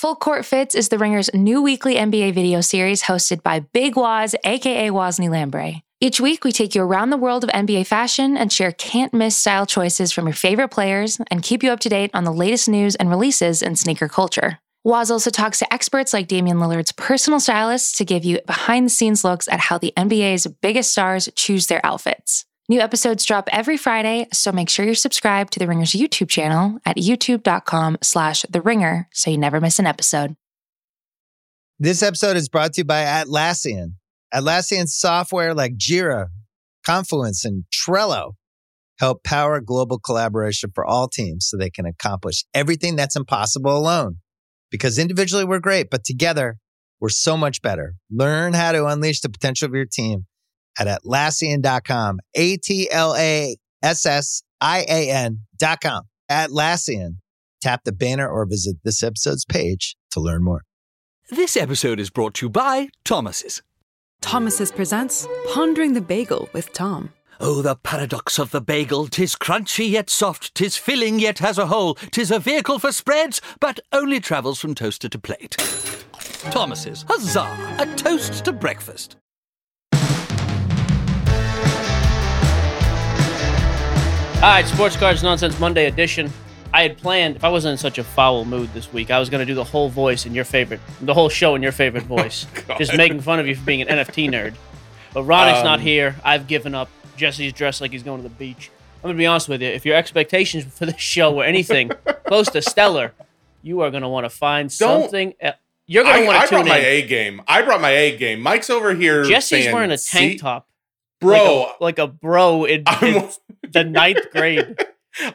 Full Court Fits is The Ringer's new weekly NBA video series hosted by Big Waz, aka Wosny Lambre. Each week, we take you around the world of NBA fashion and share can't miss style choices from your favorite players and keep you up to date on the latest news and releases in sneaker culture. Waz also talks to experts like Damian Lillard's personal stylist to give you behind the scenes looks at how the NBA's biggest stars choose their outfits. New episodes drop every Friday, so make sure you're subscribed to The Ringer's YouTube channel at youtube.com slash The Ringer so you never miss an episode. This episode is brought to you by Atlassian. Atlassian software like Jira, Confluence, and Trello help power global collaboration for all teams so they can accomplish everything that's impossible alone. Because individually we're great, but together we're so much better. Learn how to unleash the potential of your team at Atlassian.com. A T L A S S I A N.com. Atlassian. Tap the banner or visit this episode's page to learn more. This episode is brought to you by Thomas's. Thomas's presents Pondering the Bagel with Tom. Oh, the paradox of the bagel! Tis crunchy yet soft, tis filling yet has a hole, tis a vehicle for spreads, but only travels from toaster to plate. Thomas's, huzzah! A toast to breakfast. All right, Sports Cards Nonsense Monday edition. I had planned, if I wasn't in such a foul mood this week, I was going to do the whole voice in your favorite, the whole show in your favorite voice. just making fun of you for being an NFT nerd. But Ronnick's Um, not here. I've given up. Jesse's dressed like he's going to the beach. I'm going to be honest with you. If your expectations for this show were anything close to stellar, you are going to want to find something. el- You're going I, to want I to tune brought my. A game. I brought my A game. Mike's over here. Jesse's saying, wearing a tank "See, top. bro. Like a, like a bro in, in the ninth grade.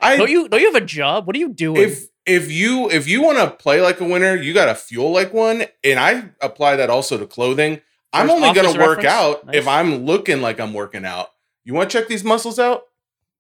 I Don't you, don't you have a job? What are you doing? if if you if you want to play like a winner, you got to fuel like one. And I apply that also to clothing. I'm only gonna work reference? out Nice. if I'm looking like I'm working out. You want to check these muscles out?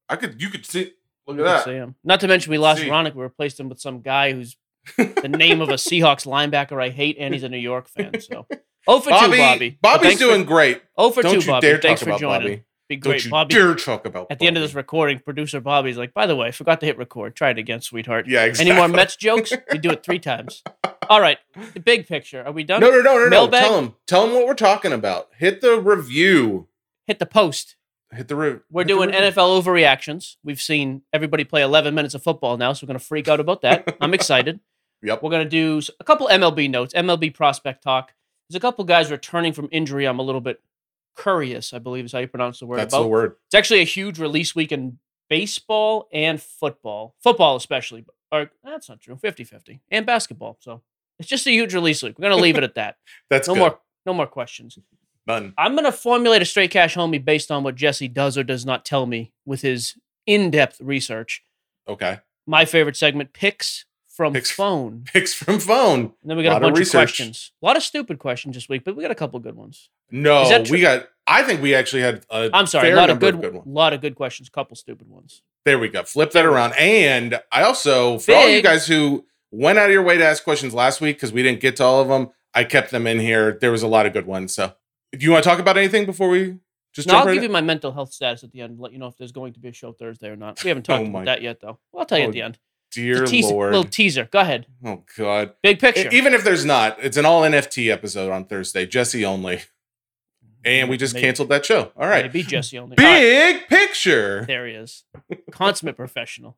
I could. You could see. Look You at that. Not to mention we lost See. Ronick. We replaced him with some guy who's the name of a Seahawks linebacker I hate, and he's a New York fan. So, oh for Bobby, two, Bobby. Bobby's doing For, great. oh for Don't two, you Bobby. Thanks for about joining. Bobby. Be Don't great, you Bobby. dare talk about. At the end of this recording, producer Bobby's like, "By the way, I forgot to hit record. Try it again, sweetheart. Yeah, exactly. Any more Mets jokes? We do it three times. All right, the big picture. Are we done? No, no, no, no, no. Tell him. Tell him what we're talking about. Hit the review. Hit the post. Hit the re- We're hit doing. NFL overreactions. We've seen everybody play 11 minutes of football now, so we're going to freak out about that. I'm excited. Yep. We're going to do a couple MLB notes, MLB prospect talk. There's a couple guys returning from injury. I'm a little bit curious, I believe is how you pronounce the word. That's about. the word. It's actually a huge release week in baseball and football. Football, especially. Or that's not true. 50 50. And basketball. So it's just a huge release week. We're going to leave it at that. That's No good. more, no more questions. None. I'm going to formulate a straight cash homie based on what Jesse does or does not tell me with his in depth research. Okay. My favorite segment picks from Picks- phone. Picks from phone. And then we got a of bunch of, research. questions. A lot of stupid questions this week, but we got a couple good ones. No, Is that true? we got. I think we actually had. A I'm sorry, a lot of good, ones. lot of good questions, a couple stupid ones. There we go. Flip that around. And I also, for all you guys who went out of your way to ask questions last week because we didn't get to all of them, I kept them in here. There was a lot of good ones. So, do you want to talk about anything before we just No, I'll right give in? you my mental health status at the end and let you know if there's going to be a show Thursday or not. We haven't oh talked Oh about that yet, though. Well, I'll tell you Oh, at the end. Dear a teaser, Lord. little teaser. Go ahead. oh, God. Big picture. Even if there's not, it's an all NFT episode on Thursday, Jesse only. And we just Maybe- canceled that show. All right. Maybe Jesse only. All right. Big picture. There he is. Consummate professional.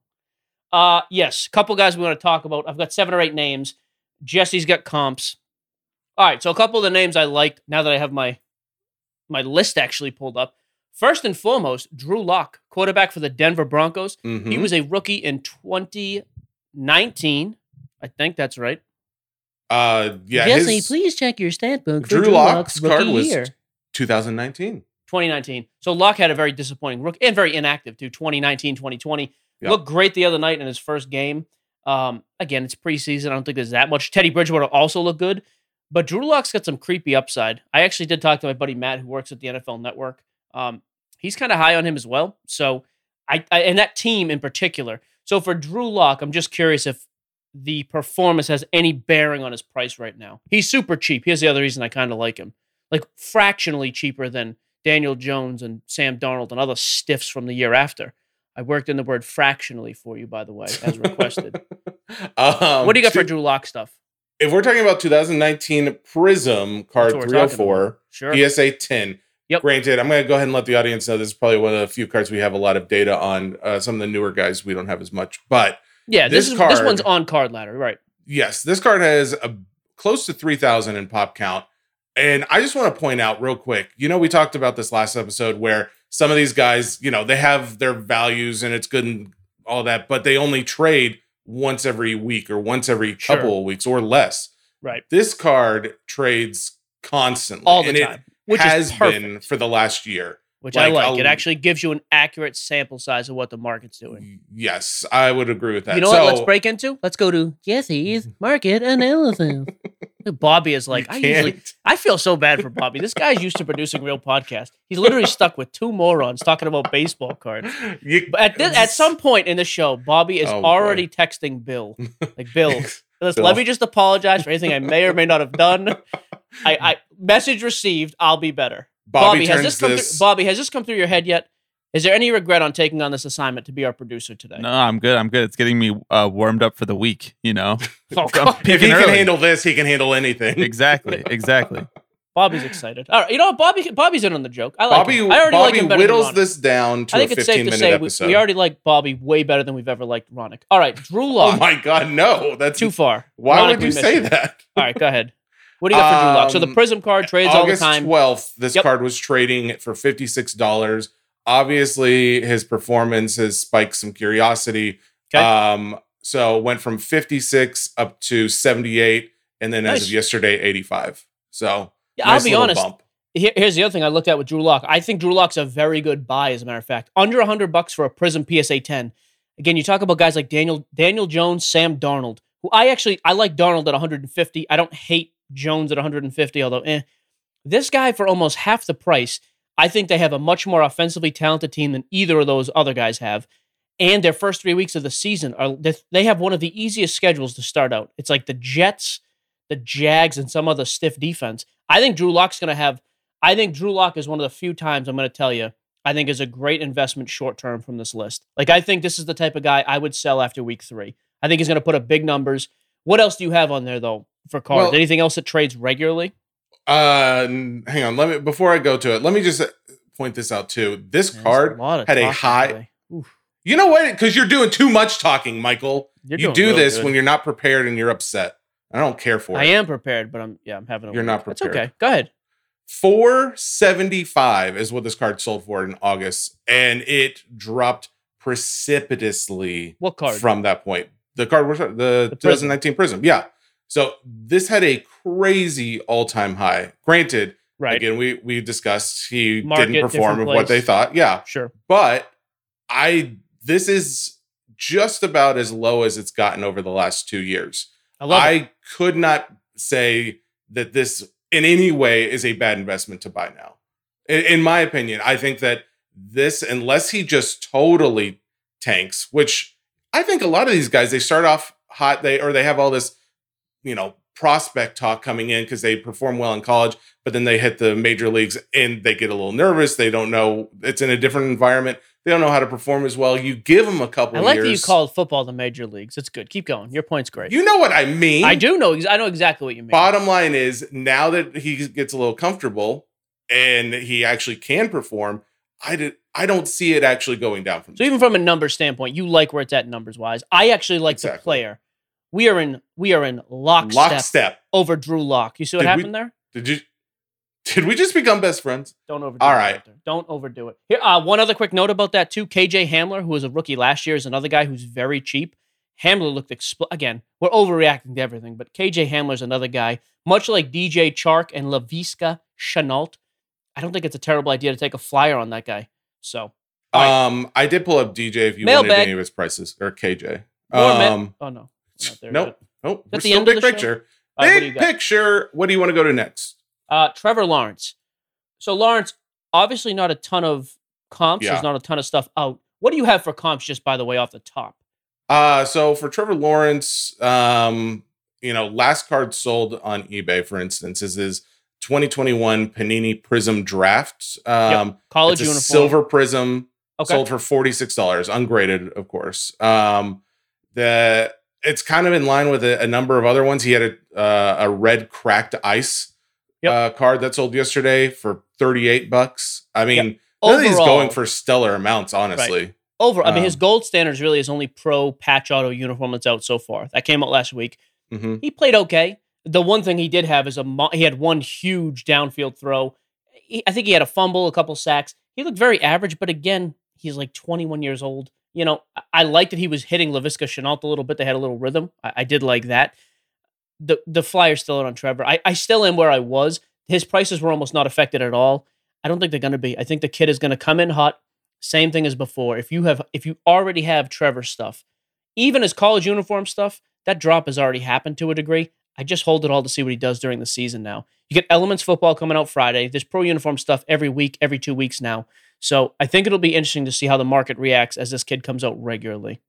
Uh yes, a couple guys we want to talk about. I've got seven or eight names. Jesse's got comps. All right, so a couple of the names I liked now that I have my my list actually pulled up. First and foremost, Drew Lock, quarterback for the Denver Broncos. He Mhm. was a rookie in 2019. I think that's right. Uh, yeah. Jesse, his please check your stat book. for Drew Drew Lock's Lock's card rookie was year. 2019. 2019. So Lock had a very disappointing rookie and very inactive too. 2019, 2020. Yep. Looked great the other night in his first game. Um, again, it's preseason. I don't think there's that much. Teddy Bridgewater also looked good, but Drew Lock's got some creepy upside. I actually did talk to my buddy Matt, who works at the NFL Network. Um, he's kind of high on him as well. So I, I and that team in particular. So for Drew Lock, I'm just curious if the performance has any bearing on his price right now. He's super cheap. Here's the other reason I kind of like him. Like fractionally cheaper than Daniel Jones and Sam Darnold and other stiffs from the year after. I worked in the word fractionally for you, by the way, as requested. um, what do you got for Drew Lock stuff? if we're talking about 2019 Prism card That's what we're talking 304, Sure. PSA 10. Yep. Granted, I'm going to go ahead and let the audience know this is probably one of the few cards we have a lot of data on. Uh, some of the newer guys we don't have as much, but yeah, this, this is this one's on card ladder, right? yes, this card has a close to 3,000 in pop count. And I just want to point out real quick, you know, we talked about this last episode where some of these guys, you know, they have their values and it's good and all that, but they only trade once every week or once every Sure. couple of weeks or less. Right. This card trades constantly. All the and time. It Which has been for the last year. which I like, like. It actually gives you an accurate sample size of what the market's doing. Yes, I would agree with that. You know so, what? Let's break into. Let's go to Jesse's market analysis. Bobby is like, I usually, I feel so bad for Bobby. This guy's used to producing real podcasts. He's literally stuck with two morons talking about baseball cards. you- But at this, at some point in the show, Bobby is Oh, boy. already texting Bill, like Bill. Let me just apologize for anything I may or may not have done. I, I message received. I'll be better. Bobby, has this come this. through, Bobby has this come through your head yet? Is there any regret on taking on this assignment to be our producer today? No, I'm good. I'm good. It's getting me uh, warmed up for the week. You know, Oh, if he picking can handle this, he can handle anything. exactly, exactly. Bobby's excited. All right, you know what? Bobby, Bobby's in on the joke. I like. Bobby, him. I already like Bobby him whittles this down to I a think it's 15 safe to minute say we, episode. we already like Bobby way better than we've ever liked Ronick. All right, Drew oh my god, no! That's too far. Why Ronick, would you miss say that? All right, go ahead. What do you got for Drew Lock? So the Um, Prism card trades August all the time. 12th, this Yep. card was trading for $56. Obviously, his performance has spiked some curiosity. Okay. Um, so went from 56 up to 78, and then as of yesterday, 85. So Yeah, nice I'll be honest. bump. Here's the other thing I looked at with Drew Lock. I think Drew Lock's a very good buy, as a matter of fact. Under 100 bucks for a Prism PSA 10. Again, you talk about guys like Daniel Daniel Jones, Sam Darnold, who I actually I like Darnold at 150. I don't hate Jones at 150, although eh. This guy for almost half the price, I think they have a much more offensively talented team than either of those other guys have. And their first three weeks of the season are they- they have one of the easiest schedules to start out. It's like the Jets, the Jags, and some other stiff defense. I think Drew Lock's going to have. I think Drew Lock is one of the few times I'm going to tell you. I think is a great investment short term from this list. Like I think this is the type of guy I would sell after week three. I think he's going to put up big numbers. What else do you have on there though for cards? Well- Anything else that trades regularly? Uh, hang on. Let me before I go to it. Let me just point this out too. This card of had a high. You know what? Because you're doing too much talking, Michael. You're you do this good. when you're not prepared and you're upset. I don't care for I it. I am prepared, but I'm yeah, I'm having a You're not That's prepared. okay. Go ahead. 475 is what this card sold for in August, and it dropped precipitously What card? from that point. The card was the, The Prism. 2019 Prism. Yeah. So this had a crazy all-time high. Granted, right. again, we we discussed he Market, didn't perform of what they thought. Yeah. Sure. But I this is just about as low as it's gotten over the last two years. I I could not say that this in any way is a bad investment to buy now. In, in my opinion, I think that this, unless he just totally tanks, which I think a lot of these guys they start off hot, they or they have all this, you know, prospect talk coming in because they perform well in college, but then they hit the major leagues and they get a little nervous. They don't know it's in a different environment. They don't know how to perform as well. You give them a couple I like years. that you called football the major leagues. It's good. Keep going. Your point's great. You know what I mean? I do know. I know exactly what you mean. Bottom line is now that he gets a little comfortable and he actually can perform, I did I don't see it actually going down from So even from a number standpoint, you like where it's at numbers wise. I actually like the player. We are in we are in lockstep, lockstep. over Drew Lock. You see what Did we- happened there? Did you did we just become best friends? Don't overdo All it. right. Walter. Don't overdo it. Here, uh, one other quick note about that too. KJ Hamler, who was a rookie last year, is another guy who's very cheap. Hamler looked expl- again. We're overreacting to everything, but KJ Hamler's another guy, much like DJ Chark and Laviska Shenault. I don't think it's a terrible idea to take a flyer on that guy. So All right. Um I did pull up DJ if you wanted any of his prices or KJ. More ma- Um oh no, there nope. yet. Nope. We're the still end of big the picture. Right, big got? picture. What do you want to go to next? Uh, Trevor Lawrence. So Lawrence, obviously not a ton of comps. Yeah. There's not a ton of stuff out. What do you have for comps? Just by the way, off the top. Uh, so for Trevor Lawrence, um, you know, last card sold on eBay, for instance, is his 2021 Panini Prism Draft. Um, College it's a uniform. silver prism Okay. sold for $46, ungraded, of course. Um, the it's kind of in line with a, a number of other ones. He had a uh, a red cracked ice Yep. uh, card that sold yesterday for thirty eight bucks. I mean, Yep. of going for stellar amounts, honestly. Over, I mean, his Um, gold standards really is only pro patch auto uniform that's out so far. That came out last week. hmm He played okay. The one thing he did have is a mo- he had one huge downfield throw. He, I think he had a fumble, a couple sacks. He looked very average, but again, he's like 21 years old. You know, I, I like that he was hitting Laviska Shenault a little bit. They had a little rhythm. I, I did like that. The the Flyers still on Trevor. I, I still am where I was. His prices were almost not affected at all. I don't think they're to be. I think the kid is to come in hot. Same thing as before. If you have, if you already have Trevor stuff, even his college uniform stuff, that drop has already happened to a degree. I just hold it all to see what he does during the season now. You get Elements football coming out Friday. There's pro uniform stuff every week, every two weeks now. So I think it'll be interesting to see how the market reacts as this kid comes out regularly.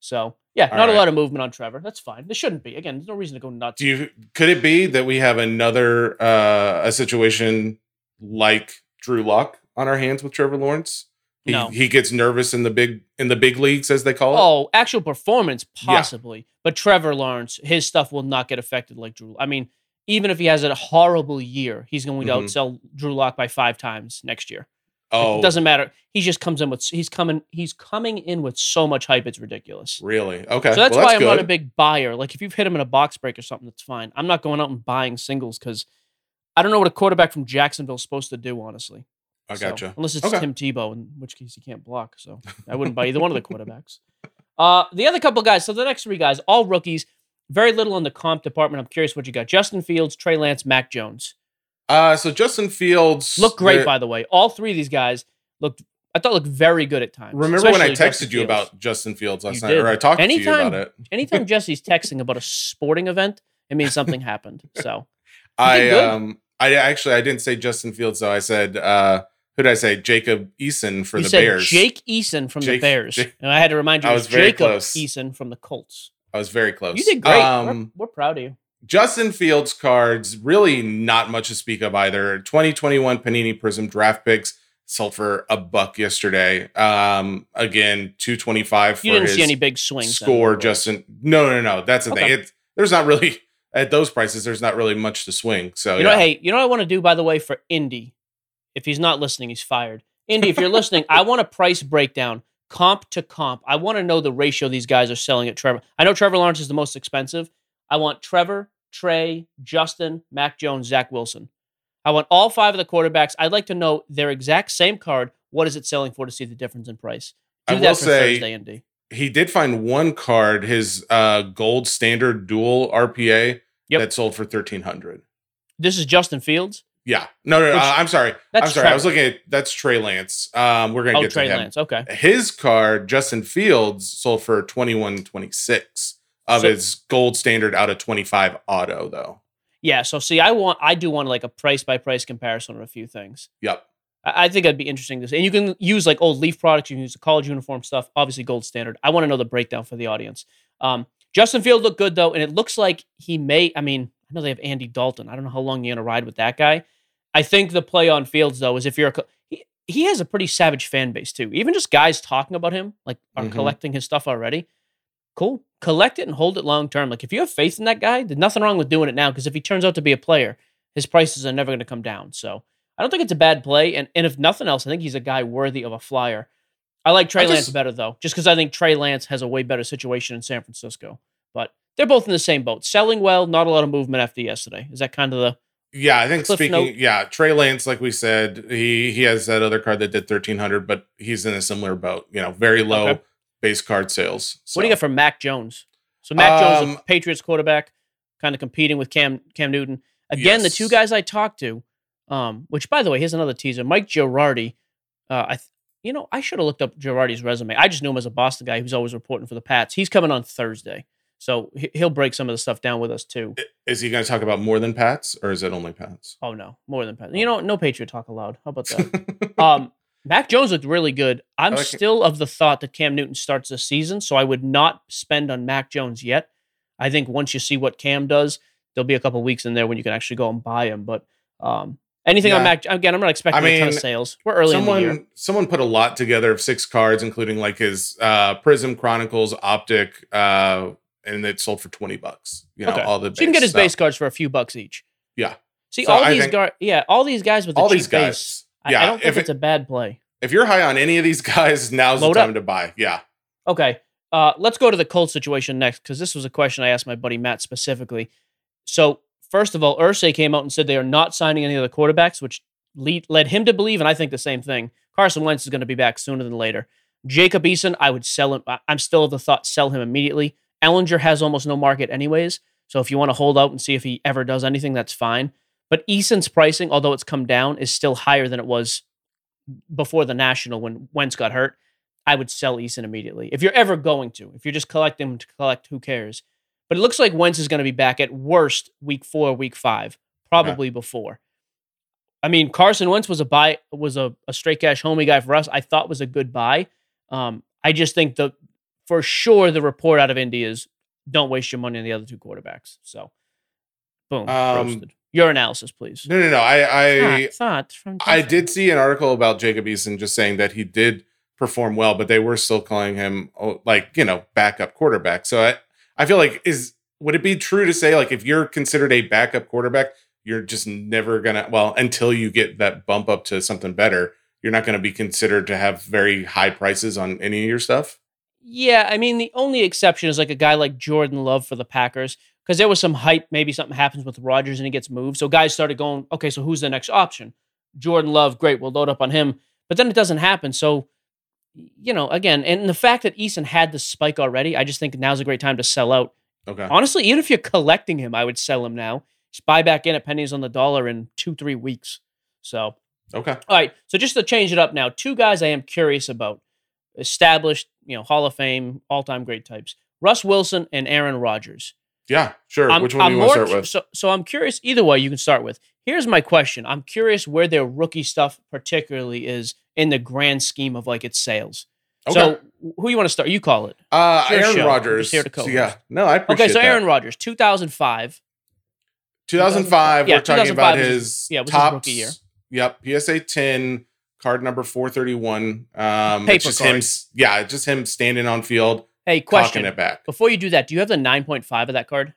So yeah, All not a lot of movement on Trevor. That's fine. There shouldn't be. Again, there's no reason to go nuts. Do you could it be that we have another uh, a situation like Drew Lock on our hands with Trevor Lawrence? He, No. he gets nervous in the big in the big leagues as they call it. Oh, actual performance, Yeah. possibly. But Trevor Lawrence, his stuff will not get affected like Drew. I mean, even if he has a horrible year, he's going to Mhm. outsell Drew Lock by five times next year. Like, oh, it doesn't matter. He just comes in with he's coming he's coming in with so much hype. It's ridiculous. really? Okay, So that's well, why I'm not a big buyer. Like if you've hit him in a box break or something, that's fine. I'm not going out and buying singles because I don't know what a quarterback from Jacksonville's supposed to do. Honestly, I So, gotcha. unless it's Okay. Tim Tebow, in which case he can't block. So I wouldn't buy either one of the quarterbacks. Uh, the other couple guys. So the next three guys, all rookies. Very little in the comp department. I'm curious what you got. Justin Fields, Trey Lance, Mac Jones. Uh, so Justin Fields Look great, by the way. All three of these guys looked. I thought looked very good at times. Remember when I texted Justin you Fields. about Justin Fields last You night, did. or I talked to you about it? Anytime Jesse's texting about a sporting event, it means something happened. So I um, I actually I didn't say Justin Fields though. I said uh, who did I say? Jacob Eason for you the said Bears. Jake Eason from the Bears, Jake- and I had to remind you I it was was very Jacob close. Eason from the Colts. I was very close. You did great. Um, we're, we're proud of you. Justin Fields cards, really not much to speak of either. 2021 Panini Prism draft picks sold for a buck yesterday. Um, again, 225 for You didn't his see any big swings. score. by the way. Justin, no, no, no. That's the Okay. thing. It, there's not really at those prices. There's not really much to swing. So You know, yeah. hey, you know what I want to do, by the way, for Indy? If he's not listening, he's fired. Indy, if you're listening, I want a price breakdown, comp to comp. I want to know the ratio these guys are selling at Trevor. I know Trevor Lawrence is the most expensive. I want Trevor, Trey, Justin, Mac Jones, Zach Wilson. I want all five of the quarterbacks. I'd like to know their exact same card. What is it selling for to see the difference in price? I Do will for say- Thursday, Indy. he did find one card, his uh, gold standard dual RPA Yep. that sold for 1300. This is Justin Fields. Yeah. No, no, no. Uh, I'm sorry. I'm sorry. I was looking at that's Trey Lance. Um, we're gonna Oh, get Trey to him. Lance. Okay. His card, Justin Fields, sold for 2126 of So- his gold standard out of 25 auto, though. Yeah. So see, I want, I do want like a price by price comparison of a few things. Yep. I I think that'd be interesting to see. And you can use like old Leaf products, you can use the college uniform stuff, obviously gold standard. I want to know the breakdown for the audience. Um, Justin Field looked good though, and it looks like he may. I mean, I know they have Andy Dalton. I don't know how long you're gonna ride with that guy. I think the play on Fields though is if you're a he, he has a pretty savage fan base too. Even just guys talking about him, like are Mhm. collecting his stuff already. Cool. Collect it and hold it long term. Like if you have faith in that guy, there's nothing wrong with doing it now. Because if he turns out to be a player, his prices are never going to come down. So I don't think it's a bad play. And and if nothing else, I think he's a guy worthy of a flyer. I like Trey I Lance just- better though, just because I think Trey Lance has a way better situation in San Francisco. But they're both in the same boat. Selling well, not a lot of movement after yesterday. Is that kind of the Yeah, I think Cliff speaking, note. yeah, Trey Lance, like we said, he he has that other card that did thirteen hundred, but he's in a similar boat. You know, very low Okay. base card sales. what do you So, got for Mac Jones? So Mac Jones, Um, a Patriots quarterback, kind of competing with Cam Cam Newton. Again, the two guys I talked to, um, which by the way, here's another teaser. Mike Giardi. Uh, I, th- you know, I should have looked up Giardi's resume. I just knew him as a Boston guy who's always reporting for the Pats. He's coming on Thursday, so he- he'll break some of the stuff down with us too. Is he going to talk about more than Pats, or is it only Pats? Oh no, more than Pats. You know, no Patriot talk allowed. How about that? um, Mac Jones looked really good. I'm I like it. still of the thought that Cam Newton starts the season, so I would not spend on Mac Jones yet. I think once you see what Cam does, there'll be a couple weeks in there when you can actually go and buy him. But um, anything on Mac, again, I'm not expecting a ton of sales. We're early in the year. someone someone put a lot together of six cards, including like his uh, Prism Chronicles, Optic, uh, and it sold for twenty bucks. You know, okay. all the so you can get his so- base cards for a few bucks each. Yeah. See, So all I these guys, yeah, all these guys with the all these guys. base. Yeah, I don't think if it's a bad play. If you're high on any of these guys, now's Load the up. time to buy. Yeah. Okay. Uh, let's go to the Colts situation next because this was a question I asked my buddy Matt specifically. So, first of all, Irsay came out and said they are not signing any of the quarterbacks, which lead, led him to believe, and I think the same thing. Carson Wentz is going to be back sooner than later. Jacob Eason, I would sell him. I- I'm still of the thought sell him immediately. Ehlinger has almost no market anyways, so if you want to hold out and see if he ever does anything, that's fine. But Eason's pricing, although it's come down, is still higher than it was before the national when Wentz got hurt. I would sell Eason immediately. If you're ever going to, if you're just collecting to collect, who cares? But it looks like Wentz is going to be back at worst week four, week five, probably before. I mean, Carson Wentz was a buy, was a, a straight cash homie guy for us. I thought was a good buy. Um, I just think the for sure the report out of Indy is don't waste your money on the other two quarterbacks. So, boom, Um, roasted. Your analysis, please. No, no, no. I, I, Thought- thought from I did see an article about Jacob Eason just saying that he did perform well, but they were still calling him oh, like you know backup quarterback. So I I feel like is would it be true to say like if you're considered a backup quarterback, you're just never gonna well until you get that bump up to something better, you're not gonna be considered to have very high prices on any of your stuff. Yeah, I mean the only exception is like a guy like Jordan Love for the Packers because there was some hype. Maybe something happens with Rodgers and he gets moved, so guys started going, okay, so who's the next option? Jordan Love, great, we'll load up on him. But then it doesn't happen. So, you know, again, and the fact that Eason had the spike already, I just think now's a great time to sell out. Okay. Honestly, even if you're collecting him, I would sell him now. Just buy back in at pennies on the dollar in two, three weeks. So, Okay. all right. So just to change it up now, two guys I am curious about, established, you know, Hall of Fame, all-time great types: Russ Wilson and Aaron Rodgers. Yeah, sure. I'm- Which one I'm do you want to start with? So, so I'm curious. Either way, you can start with. Here's my question. I'm curious where their rookie stuff particularly is in the grand scheme of like its sales. Okay. So who you want to start? You call it. uh, your Aaron. Rodgers. here to So, yeah. No, I appreciate Okay, so. Aaron Rodgers, 2005. 2005, Yeah, we're talking 2005 about his, his- yeah, was his rookie year. Yep, PSA 10, card number 431. Um, Paper it's just him, card. s- yeah, just him standing on field, Hey, question. it back. Before you do that, do you have the 9.5 of that card?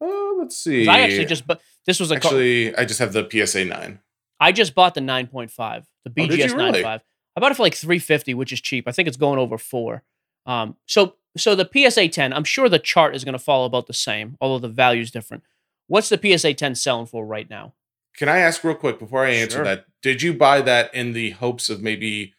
Oh, let's see. I actually just, but this was a actually, I just have the PSA 9. I just bought the 9.5, the Oh, BGS really? 9.5. I bought it for like 350, which is cheap. I think it's going over four. Um, so so the PSA 10, I'm sure the chart is going to follow about the same, although the value is different. What's the PSA 10 selling for right now? Can I ask real quick before I answer Sure. that? Did you buy that in the hopes of maybe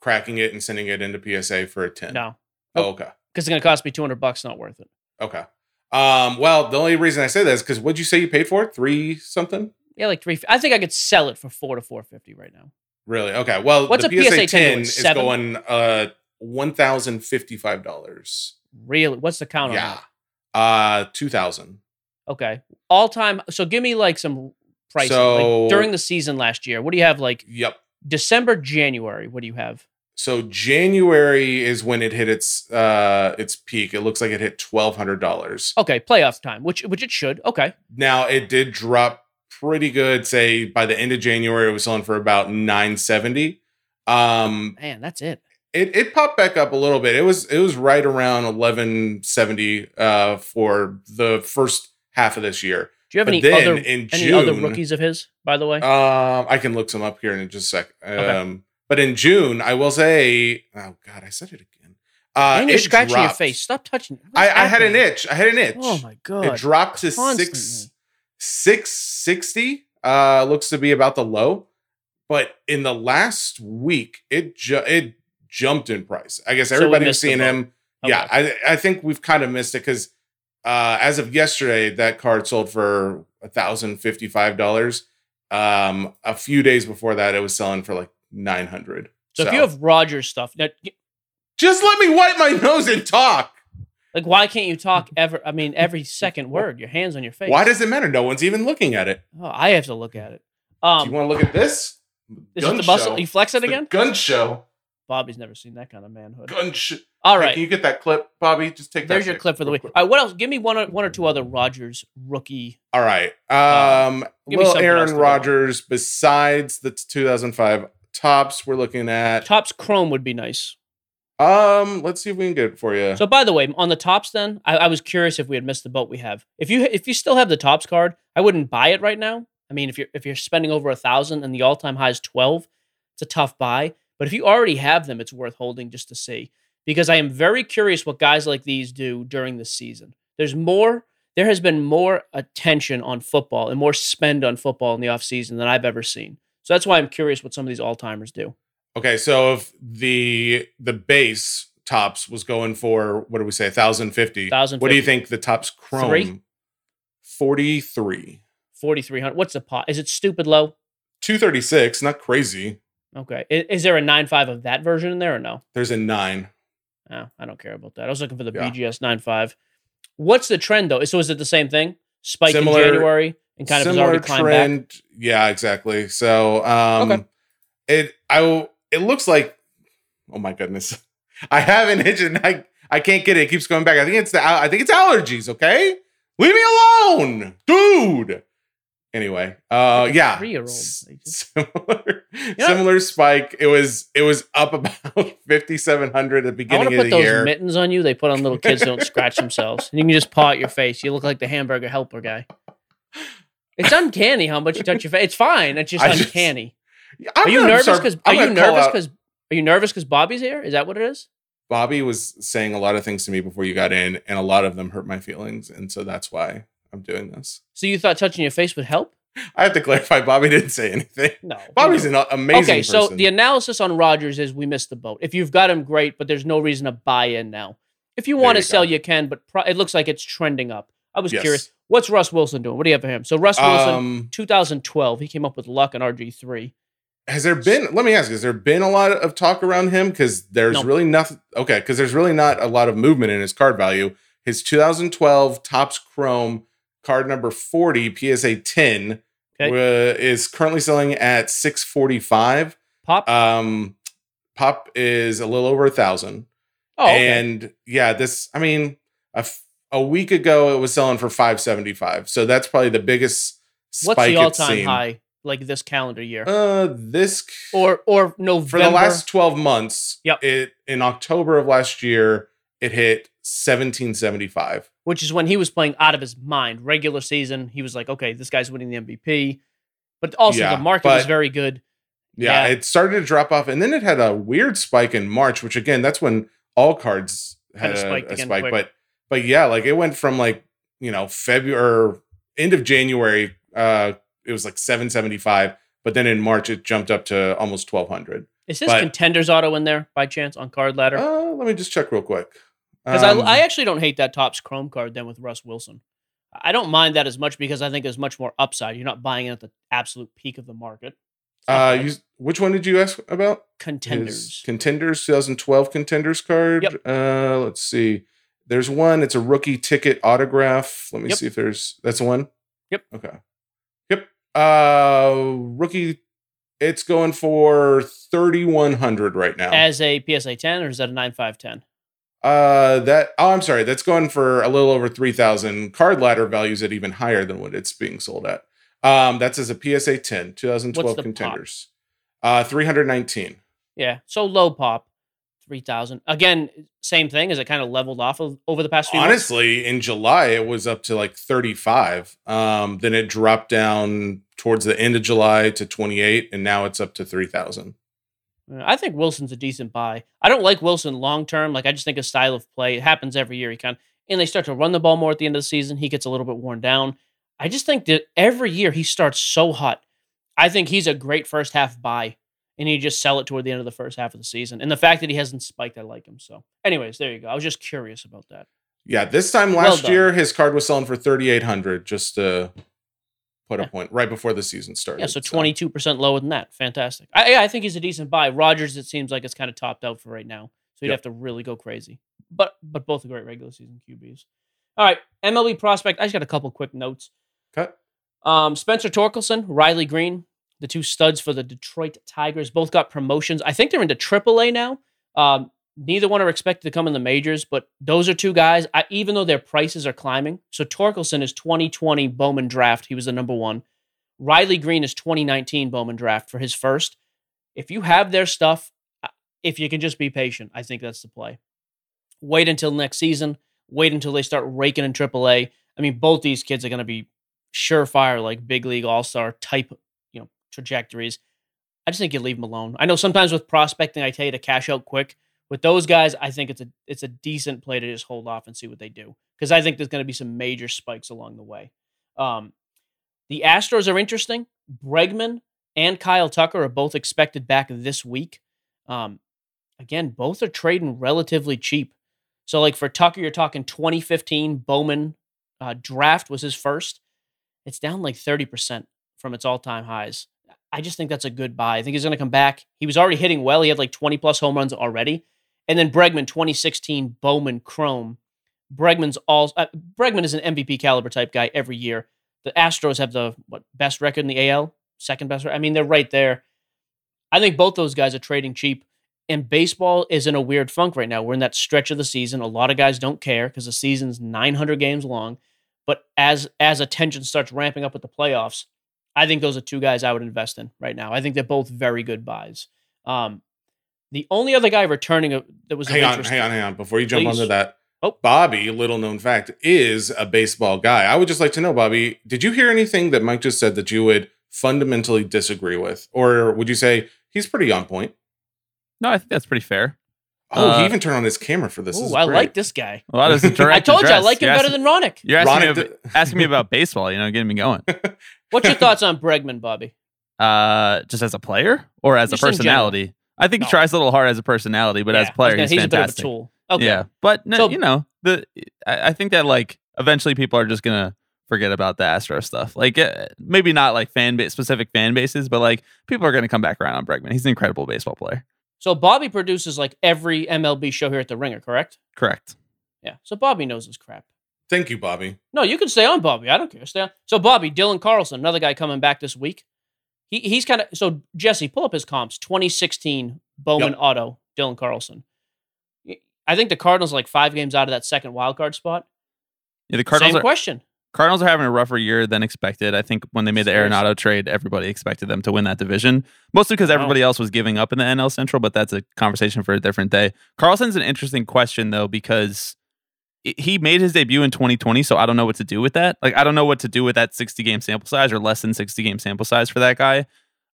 cracking it and sending it into PSA for a 10? No, Oh, okay. because it's going to cost me 200 bucks. Not worth it. Okay. Um, well, the only reason I say that is because what'd you say you paid for it? Three something? Yeah, like three. I think I could sell it for four to 450 right now. Really? Okay. Well, What's the a PSA, PSA 10 10 is Seven? going uh one thousand fifty five dollars. Really? What's the count on Yeah. that? Uh two thousand. Okay. All time. So give me like some pricing. So- like during the season last year, what do you have like Yep. December, January? What do you have? So January is when it hit its uh its peak. It looks like it hit twelve hundred dollars. Okay, playoff time, which which it should. Okay. Now it did drop pretty good. Say by the end of January, it was selling for about nine seventy. Um, Man, that's it. it it popped back up a little bit. It was it was right around eleven seventy uh for the first half of this year. Do you have But any then other in any other rookies of his, by the way? Um, I can look some up here in just a sec. Um, Okay. but in June, I will say, oh god, I said it again. Uh, and you're scratching your face. Stop touching. I, I had an itch. I had an itch. Oh my god! it dropped to Constantly. six six sixty. Uh, looks to be about the low, but in the last week, it ju- it jumped in price. I guess So we everybody was seeing him. Yeah, I I think we've kind of missed it because uh, as of yesterday, that card sold for thousand fifty five dollars. Um, a few days before that, it was selling for like nine hundred. So, if you have Rodgers stuff, now, just let me wipe my nose and talk. like, why can't you talk ever? I mean, every second word, your hands on your face. Why does it matter? No one's even looking at it. Oh, I have to look at it. Do Um, you want to look at this? is Gun it the muscle? show. You flex it It's again? Gun show. Bobby's never seen that kind of manhood. Gun show. All Hey, can you get that clip, Bobby? Just take that. there's your clip for the week. quick. All right, what else? Give me one or one or two other Rodgers rookie. All right. Um, give me Will Aaron. Rodgers, besides the 2005 Topps, we're looking at Topps Chrome would be nice. Um, let's see if we can get it for you. So by the way, on the Topps, then I, I was curious if we had missed the boat we have. If you if you still have the Topps card, I wouldn't buy it right now. I mean, if you're if you're spending over a thousand and the all time high is twelve, it's a tough buy. But if you already have them, it's worth holding just to see because I am very curious what guys like these do during the season. There's more. There has been more attention on football and more spend on football in the offseason than I've ever seen. So that's why I'm curious what some of these all timers do. Okay, so if the the base Topps was going for what do we say, thousand fifty? What do you think the Topps Chrome? Three? Forty three. 4,300. What's the pot? Is it stupid low? Two thirty six. Not crazy. Okay. Is, is there a 9.5 of that version in there or no? There's a nine. Oh, I don't care about that. I was looking for the Yeah. BGS 9.5. What's the trend though? So is it the same thing? Spike Similar- in January and kind of already climbed back? trend. Yeah, exactly. So um Okay. it I it looks like oh my goodness. I have an itch and I I can't get it. It keeps going back. I think it's the I think it's allergies, okay? Leave me alone, dude. Anyway, uh Like yeah. three-year-old. S- They just- Similar similar spike. It was it was up about 5700 at the I beginning to of put the those year. mittens on you. They put on little kids don't scratch themselves. And you can just paw at your face. You look like the hamburger helper guy. It's uncanny how much you touch your face. It's fine. It's just I uncanny. I'm Are you nervous because are you nervous because are you nervous because Bobby's here? Is that what it is? Bobby was saying a lot of things to me before you got in, and a lot of them hurt my feelings, and so that's why I'm doing this. So you thought touching your face would help? I have to clarify. Bobby didn't say anything. No. Bobby's an amazing. okay, so person. the analysis on Rodgers is we missed the boat. If you've got him, great, but there's no reason to buy in now. If you want to sell, go. you can, but pro- it looks like it's trending up. I was Yes. curious. What's Russ Wilson doing? What do you have for him? So Russ Wilson, um, 2012, he came up with luck and RG3. has there been? Let me ask: Has there been a lot of talk around him? Because there's No. really nothing. Okay, because there's really not a lot of movement in his card value. His 2012 Topps Chrome card number 40 PSA 10 Okay. wa- is currently selling at 645. Pop. Um, Pop is a little over a thousand. oh, okay. And yeah, this, I mean, a, f- a week ago it was selling for 575. So that's probably the biggest spike What's the all-time seen. high like this calendar year? Uh, this or or November? for the last 12 months, Yep. it in October of last year, it hit 1775. which is when he was playing out of his mind. Regular season, he was like, okay, this guy's winning the MVP. But also Yeah, the market was very good. Yeah, Yeah. it started to drop off, and then it had a weird spike in March, which again, that's when all cards Had had a a, spike a spike. quick. But but yeah, like it went from like you know February end of January, uh, it was like seven seventy five, but then in March it jumped up to almost twelve hundred. Is this But- contenders auto in there by chance on card ladder? Uh, let me just check real quick. Because Um, I, I actually don't hate that Topps Chrome card then with Russ Wilson. I don't mind that as much because I think there's much more upside. You're not buying it at the absolute peak of the market. Uh, you, which one did you ask about? His contenders. contenders 2012 contenders card. Yep. Uh, let's see. There's one. It's a rookie ticket autograph. Let me Yep. see if there's. That's the one. Yep. Okay. Yep. Uh, rookie. It's going for 3100 right now. As a PSA 10 or is that a 9510? Uh, that. Oh, I'm sorry. That's going for a little over 3000. Card ladder values at even higher than what it's being sold at. Um, that's as a PSA 10, 2012 What's the pop? contenders. Uh, 319. Yeah. So low pop, 3000. Again, same thing. Is it kind of leveled off of, over the past few months? Honestly, in July it was up to like 35. Um, then it dropped down towards the end of July to 28, and now it's up to 3,000. Uh, I think Wilson's a decent buy. I don't like Wilson long term. Like I just think his style of play it happens every year. He kind and they start to run the ball more at the end of the season. He gets a little bit worn down. I just think that every year he starts so hot. I think he's a great first half buy, and you just sell it toward the end of the first half of the season. And the fact that he hasn't spiked, I like him. So, anyways, there you go. I was just curious about that. Yeah, this time last done. year his card was selling for 3,800 just to put a Yeah. point right before the season started. Yeah, so twenty two percent lower than that. Fantastic. I, yeah, I think he's a decent buy. Rodgers, it seems like it's kind of topped out for right now, so you'd Yep. have to really go crazy. But but both are great regular season QBs. All right, MLB prospect. I just got a couple quick notes. Cut. Um, Spencer Torkelson, Riley Greene, the two studs for the Detroit Tigers, both got promotions. I think they're into AAA now. Um, neither one are expected to come in the majors, but those are two guys. I, even though their prices are climbing, so Torkelson is 2020 Bowman draft. He was the number one. Riley Greene is 2019 Bowman draft for his first. If you have their stuff, uh, if you can just be patient, I think that's the play. Wait until next season. Wait until they start raking in AAA. I mean, both these kids are going to be surefire, like big league all star type, you know, trajectories. I just think you leave them alone. I know sometimes with prospecting, I tell you to cash out quick. With those guys, I think it's a it's a decent play to just hold off and see what they do because I think there's going to be some major spikes along the way. Um, the Astros are interesting. Bregman and Kyle Tucker are both expected back this week. Um, again, both are trading relatively cheap. So, like for Tucker, you're talking 2015 Bowman uh, draft was his first. It's down like 30% from its all time highs. I just think that's a good buy. I think he's going to come back. He was already hitting well. He had like 20 plus home runs already. And then Bregman, 2016 Bowman Chrome. Bregman's all uh, Bregman is an MVP caliber type guy every year. The Astros have the what best record in the AL, second best. I mean, they're right there. I think both those guys are trading cheap. And baseball is in a weird funk right now. We're in that stretch of the season. A lot of guys don't care because the season's 900 games long. But as as attention starts ramping up with the playoffs, I think those are two guys I would invest in right now. I think they're both very good buys. Um, the only other guy returning a, that was hang on, hang on, hang on. Before you jump Please. onto that, Oh. Bobby, little known fact, is a baseball guy. I would just like to know, Bobby, did you hear anything that Mike just said that you would fundamentally disagree with, or would you say he's pretty on point? No, I think that's pretty fair. Oh, he Uh, even turned on his camera for this. This Ooh, is I great. like this guy. A lot of this direct I told you I like him You're better asking- than Ronick. You're asking me, Ronick about, asking me about baseball, you know, getting me going. What's your thoughts on Bregman, Bobby? Uh, just as a player or as Just a in personality? I think No. he tries a little hard as a personality, but as a player, okay, he's, he's a bit of a tool. Okay. Yeah, but no, So- you know, the I, I think that like eventually people are just gonna forget about the Astro stuff. Like uh, maybe not like fan base specific fan bases, but like people are gonna come back around on Bregman. He's an incredible baseball player. So Bobby produces like every MLB show here at the Ringer, correct? Correct. Yeah. So Bobby knows his crap. Thank you, Bobby. No, you can stay on, Bobby. I don't care. Stay on. So Bobby, Dylan Carlson, another guy coming back this week. He he's kind of so Jesse, pull up his comps. 2016 Bowman Yep. Auto, Dylan Carlson. I think the Cardinals are like five games out of that second wild card spot. Yeah, the Cardinals Same are question. Cardinals are having a rougher year than expected. I think when they made the Seriously. Arenado trade, everybody expected them to win that division, mostly because everybody else was giving up in the NL Central. But that's a conversation for a different day. Carlson's an interesting question though because he made his debut in 2020, so I don't know what to do with that. Like I don't know what to do with that 60 game sample size or less than 60 game sample size for that guy.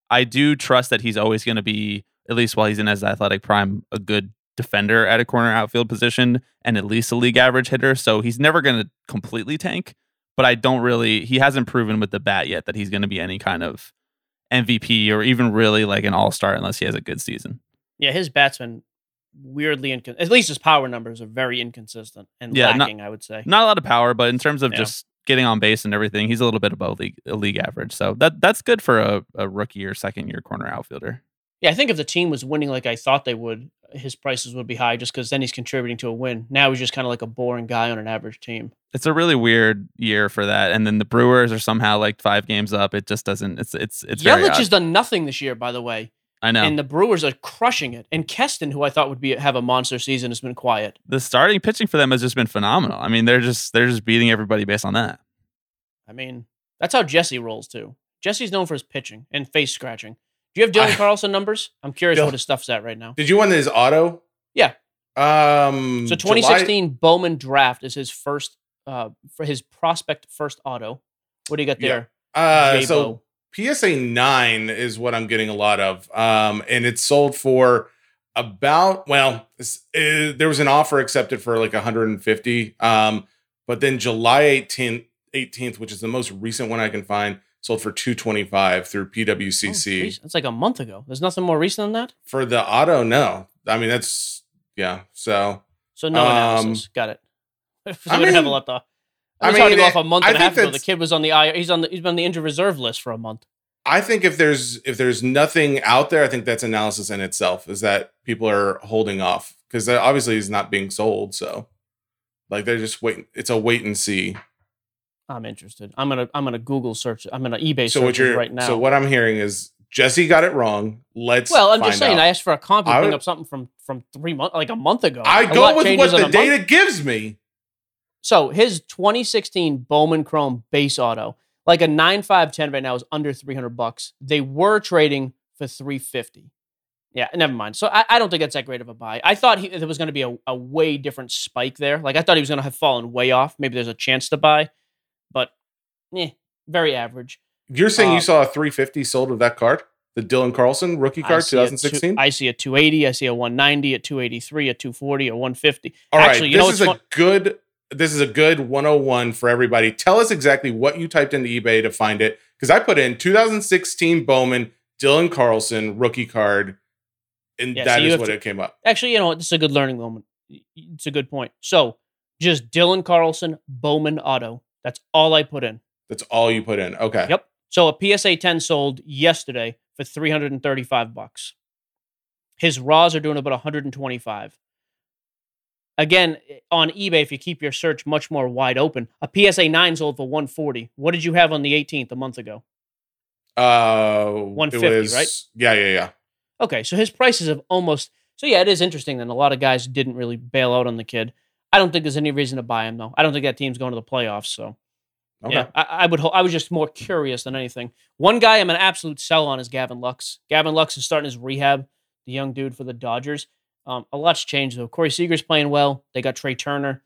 I do trust that he's always going to be, at least while he's in his athletic prime, a good defender at a corner outfield position and at least a league average hitter. So he's never going to completely tank. But I don't really, he hasn't proven with the bat yet that he's going to be any kind of MVP or even really like an all star unless he has a good season. Yeah, his batsman weirdly incon- at least his power numbers are very inconsistent and Yeah, not- lacking, I would say. Not a lot of power, but in terms of Yeah. just getting on base and everything, he's a little bit above league, league average. So that that's good for a, a rookie or second year corner outfielder. Yeah, I think if the team was winning like I thought they would, his prices would be high just because then he's contributing to a win. Now he's just kind of like a boring guy on an average team. It's a really weird year for that. And then the Brewers are somehow like five games up. It just doesn't. It's it's it's Yelich has done nothing this year, by the way, I know and the Brewers are crushing it. And Keston, who I thought would be have a monster season, has been quiet. the starting pitching for them has just been phenomenal. I mean, they're just they're just beating everybody based on that. I mean, that's how Jesse rolls too. Jesse's known for his pitching and face scratching. Do you have Dylan I- Carlson numbers? I'm curious Dylan- what his stuff's at right now. Did you win his auto? Yeah. Um. So July- 2016 Bowman draft is his first uh for his prospect first auto. What do you got Yeah. there? Uh, J-Bo? so PSA nine is what I'm getting a lot of, um, and it's sold for about well, uh, there was an offer accepted for like 150, um, but then July 18th, 18th, which is the most recent one I can find, sold for 225 through Oh, PWCC geez, That's like a month ago. There's nothing more recent than that. for the auto. No, I mean that's yeah. So So no Um, analysis. Got it. I don't have a lot to. I I was hard to mean, go off a month I and a half ago. The kid was on the I. He's on the. He's been on the injured reserve list for a month. I think if there's if there's nothing out there, I think that's analysis in itself is that people are holding off because obviously he's not being sold. So like they're just waiting. It's a wait and see. I'm interested. I'm gonna. I'm gonna Google search. I'm gonna eBay So search what you're right now. so what I'm hearing is Jesse got it wrong. Let's well, I'm just saying. out. I asked for a comp. You I bring up something from from three months, like a month ago. I A go with what the a month. data gives me. So his 2016 Bowman Chrome base auto, like a 9510 right now, is under 300 bucks. They were trading for 350. Yeah, never mind. So I, I don't think that's that great of a buy. I thought he, there was going to be a, a way different spike there. Like I thought he was going to have fallen way off. Maybe there's a chance to buy, but eh, very average. You're saying you Um, saw a 350 sold of that card, the Dylan Carlson rookie card, see two- 2016. I see a 280. I see a 190, a 283, a 240, a 150. All right, Actually, you this what's is a fun? good. This is a good 101 for everybody. Tell us exactly what you typed into eBay to find it, because I put in 2016 Bowman Dylan Carlson rookie card, and Yeah, that so is what to- it came up. Actually, you know what? This is a good learning moment. It's a good point. So just Dylan Carlson, Bowman Auto. That's all I put in. That's all you put in. Okay. Yep. So a PSA 10 sold yesterday for 335 bucks. His raws are doing about 125. Again, eh, on eBay, if you keep your search much more wide open, a PSA 9 sold for 140. What did you have on the 18th a month ago? Uh, 150, was, right? Yeah, yeah, yeah. Okay, so his prices have almost. So yeah, it is interesting that a lot of guys didn't really bail out on the kid. I don't think there's any reason to buy him though. I don't think that team's going to the playoffs. So Okay. yeah, I, I would. I was just more curious than anything. One guy I'm an absolute sell on is Gavin Lux. Gavin Lux is starting his rehab. The young dude for the Dodgers. Um, a lot's changed though. Corey Seager's playing well. They got Trea Turner.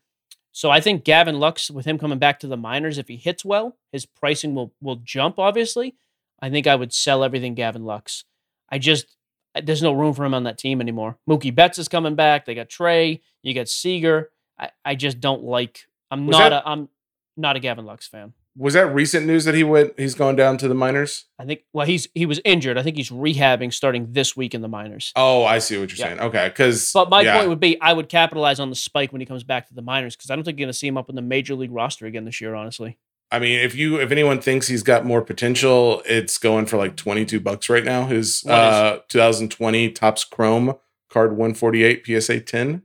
So I think Gavin Lux, with him coming back to the minors, if he hits well, his pricing will will jump. Obviously, I think I would sell everything Gavin Lux. I just there's no room for him on that team anymore. Mookie Betts is coming back. They got Trea. You got Seager. I, I just don't like. I'm Was not that- a I'm not a Gavin Lux fan. Was that recent news that he went? He's gone down to the minors. I think well he's he was injured. I think he's rehabbing starting this week in the minors. Oh, I see what you're Yeah. saying. Okay, because But my yeah, point would be I would capitalize on the spike when he comes back to the minors because I don't think you're going to see him up in the major league roster again this year. Honestly, I mean, if you if anyone thinks he's got more potential, it's going for like 22 bucks right now. His uh 2020 Topps Chrome card 148 PSA 10 for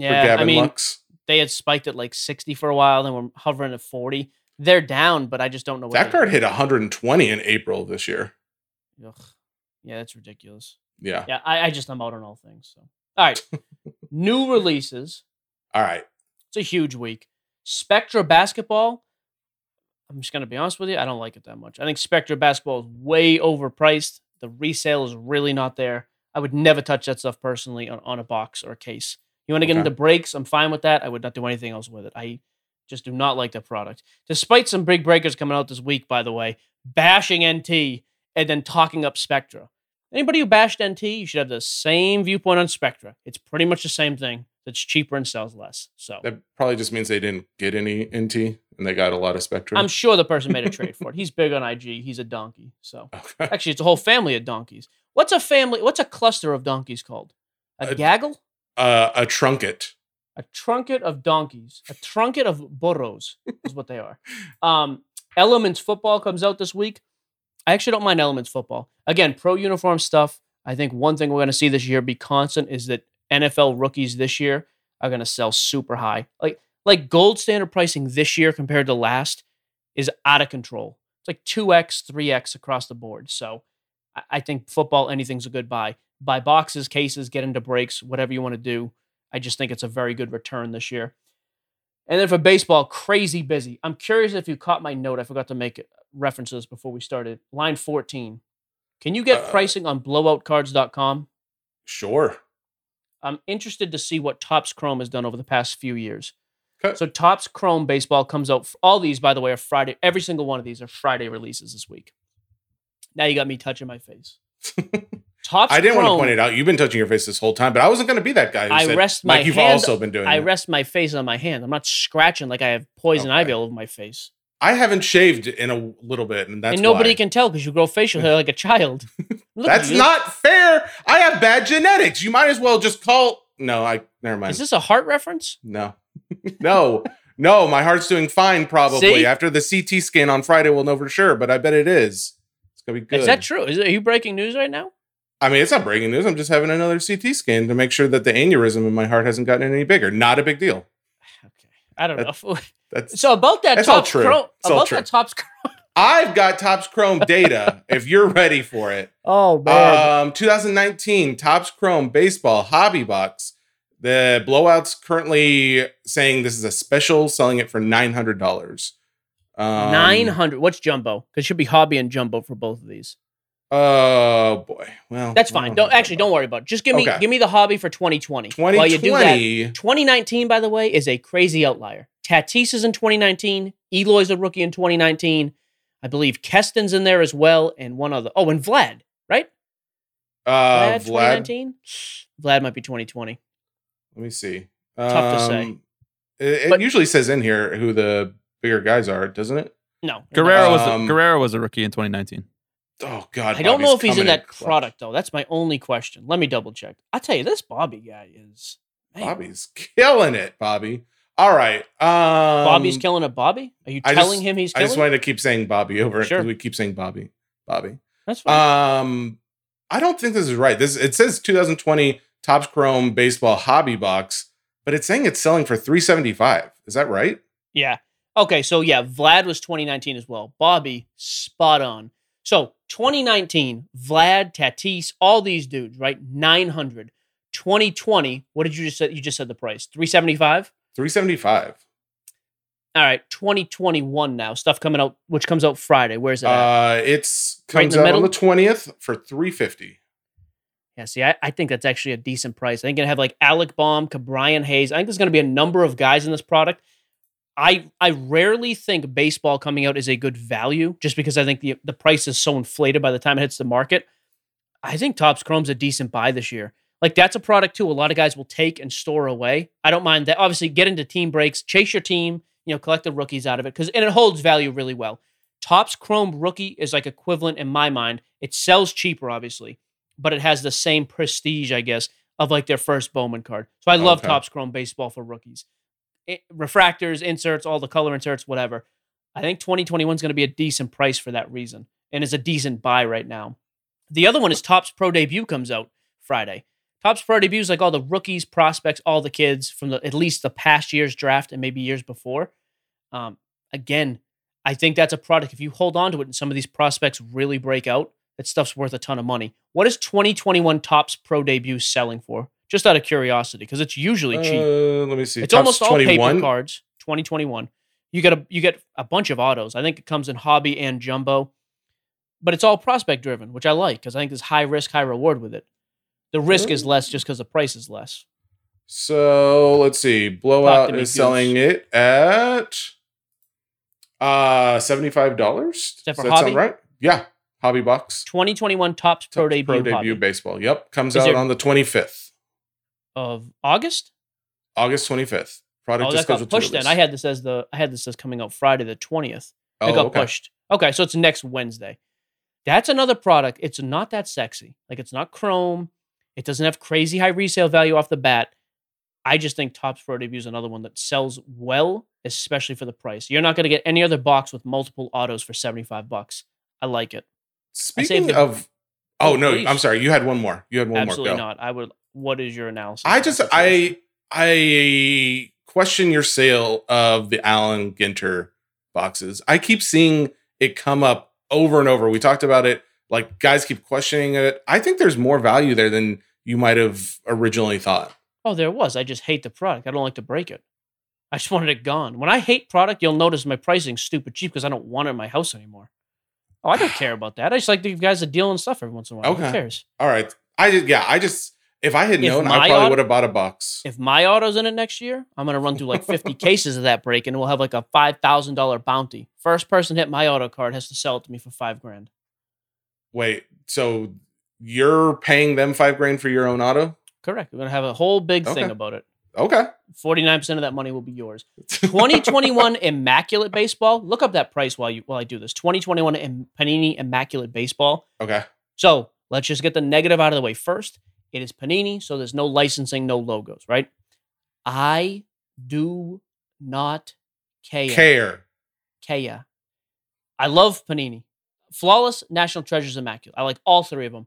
yeah. Gavin I mean, Lux. they had spiked at like 60 for a while, then we're hovering at 40. They're down, but I just don't know what That card hit 120 in April this year. Ugh. Yeah, that's ridiculous. Yeah. Yeah, I, I just I'm out on all things. So, all right, new releases. All right. It's a huge week. Spectra basketball. I'm just gonna be honest with you. I don't like it that much. I think Spectra basketball is way overpriced. The resale is really not there. I would never touch that stuff personally on, on a box or a case. You want to get Okay. into breaks? I'm fine with that. I would not do anything else with it. I just do not like the product. Despite some big breakers coming out this week, by the way, bashing NT and then talking up Spectra. Anybody who bashed NT, you should have the same viewpoint on Spectra. It's pretty much the same thing. It's cheaper and sells less. So That probably just means they didn't get any NT and they got a lot of Spectrum. I'm sure the person made a trade for it. He's big on IG. He's a donkey. So Okay. actually, it's a whole family of donkeys. What's a family? What's a cluster of donkeys called? A A- gaggle? Uh, a trunket. A trunket of donkeys. A trunket of burros is what they are. Um, Elements football comes out this week. I actually don't mind Elements football. Again, pro uniform stuff. I think one thing we're going to see this year be constant is that NFL rookies this year are going to sell super high. Like like gold standard pricing this year compared to last is out of control. It's like 2x, 3x across the board. So I- I think football, anything's a good buy. Buy boxes, cases, get into breaks, whatever you want to do. I just think it's a very good return this year. And then for baseball, crazy busy. I'm curious if you caught my note. I forgot to make references before we started. Line 14. Can you get Uh, pricing on blowoutcards.com? Sure. I'm interested to see what Topps Chrome has done over the past few years. Okay. So Topps Chrome baseball comes out. All these, by the way, are Friday. Every single one of these are Friday releases this week. Now you got me touching my face. Topps I didn't want to point it out. You've been touching your face this whole time, but I wasn't going to be that guy I said, rest my like you've hand- also been doing I it. rest my face on my hand. I'm not scratching like I have poison Okay. ivy all over my face. I haven't shaved in a little bit, and that's and nobody why. can tell because you grow facial hair like a child. That's not fair. I have bad genetics. You might as well just call. No, I never mind. Is this a heart reference? no, no, no. My heart's doing fine. Probably See? after the CT scan on Friday, we'll know for sure. But I bet it is. It's gonna be good. Is that true? Is it, are you breaking news right now? I mean, it's not breaking news. I'm just having another CT scan to make sure that the aneurysm in my heart hasn't gotten any bigger. Not a big deal. Okay, I don't That- know. That's So about that That's all top true. Chrome, It's all about true. that Topps Chrome. I've got Topps Chrome data. if you're ready for it. Oh man. Um, 2019 Topps Chrome Baseball Hobby Box. The blowout's currently saying this is a special, selling it for nine hundred dollars. Um, Nine hundred. What's jumbo? Because it should be hobby and jumbo for both of these. Oh boy. Well, That's I fine. have Don't actually don't worry about it. Just give me Okay. give me the hobby for 2020. While you do that, 2019, by the way, is a crazy outlier. Tatis is in 2019. Eloy's a rookie in 2019. I believe Keston's in there as well, and one other. Oh, and Vlad, right? Uh, Vlad, Vlad. 2019. Vlad might be 2020. Let me see. Tough to say. Um, It, it But- usually says in here who the bigger guys are, doesn't it? No, Guerrero was Um, Guerrero was a rookie in 2019. Oh God. I don't know if he's in that clutch. product though. That's my only question. Let me double check. I tell you, this Bobby guy is man, Bobby's killing it, Bobby. All right. Um, Bobby's killing it. Bobby, are you I telling just- him he's I just it? wanted to keep saying Bobby over it Sure. because we keep saying Bobby. Bobby. That's fine. Um, I don't think this is right. This it says 2020 Topps Chrome Baseball Hobby Box, but it's saying it's selling for 375. Is that right? Yeah. Okay, so yeah, Vlad was 2019 as well. Bobby, spot on. So 2019, Vlad, Tatis, all these dudes, right? 900. 2020, what did you just say? You just said the price 375. 375. All right, 2021 now. Stuff coming out, which comes out Friday. Where's it? Uh, it's Right comes the out middle? on the 20th for 350. yeah, see, I, I think that's actually a decent price. I think gonna have like Alec Bohm, Ke'Bryan Hayes. I think there's gonna be a number of guys in this product. I I rarely think baseball coming out is a good value, just because I think the the price is so inflated by the time it hits the market. I think Topps Chrome's a decent buy this year. Like that's a product too. A lot of guys will take and store away. I don't mind that. Obviously, get into team breaks, chase your team. You know, collect the rookies out of it because and it holds value really well. Topps Chrome rookie is like equivalent in my mind. It sells cheaper, obviously, but it has the same prestige, I guess, of like their first Bowman card. So I love Okay. Topps Chrome baseball for rookies. Refractors, inserts, all the color inserts, whatever. I think 2021 is going to be a decent price for that reason and is a decent buy right now. The other one is Topps Pro Debut comes out Friday. Topps Pro Debut is like all the rookies, prospects, all the kids from the at least the past year's draft and maybe years before. Um, again, I think that's a product. If you hold on to it and some of these prospects really break out, that stuff's worth a ton of money. What is 2021 Topps Pro Debut selling for? Just out of curiosity, because it's usually cheap. Uh, let me see. It's Topps almost all paper cards. 2021. You get a you get a bunch of autos. I think it comes in hobby and jumbo, but it's all prospect driven, which I like because I think there's high risk, high reward with it. The risk is less just because the price is less. So let's see. Blowout is selling it at uh $75. Does that sound right? Yeah. Hobby box. 2021 Topps Pro Topps Debut, Pro debut hobby baseball. Yep. Comes Is out there- on the 25th. Of August. August 25th. Product Oh, that got pushed. Then. I had this as the I had this as coming out Friday the 20th. It Oh, got okay. pushed. Okay, so it's next Wednesday. That's another product. It's not that sexy. Like it's not chrome. It doesn't have crazy high resale value off the bat. I just think Topps Pro Debut is another one that sells well, especially for the price. You're not going to get any other box with multiple autos for 75 bucks. I like it. Speaking the- of Oh Oh, no, please. I'm sorry. You had one more. You had one Absolutely more. Absolutely not. I would what is your analysis? I just? I I question your sale of the Allen Ginter boxes. I keep seeing it come up over and over. We talked about it. Like guys keep questioning it. I think there's more value there than you might have originally thought. Oh, there was. I just hate the product. I don't like to break it. I just wanted it gone. When I hate product, you'll notice my pricing's stupid cheap because I don't want it in my house anymore. Oh, I don't care about that. I just like to give guys a deal and stuff every once in a while. Who cares? All right. I just yeah, I just if I had If known, I probably auto- would have bought a box. If my auto's in it next year, I'm gonna run through like 50 cases of that break, and we'll have like a five thousand dollar bounty. First person hit my auto card has to sell it to me for five grand. Wait, so you're paying them five grand for your own auto? Correct. We're gonna have a whole big thing about it. Okay. 49% of that money will be yours. 2021 Immaculate Baseball. Look up that price while you while I do this. 2021 Panini Immaculate Baseball. okay. So let's just get the negative out of the way first. It is Panini, so there's no licensing, no logos, right? I do not care. Care. Care. I love Panini. Flawless National Treasures Immaculate. I like all three of them.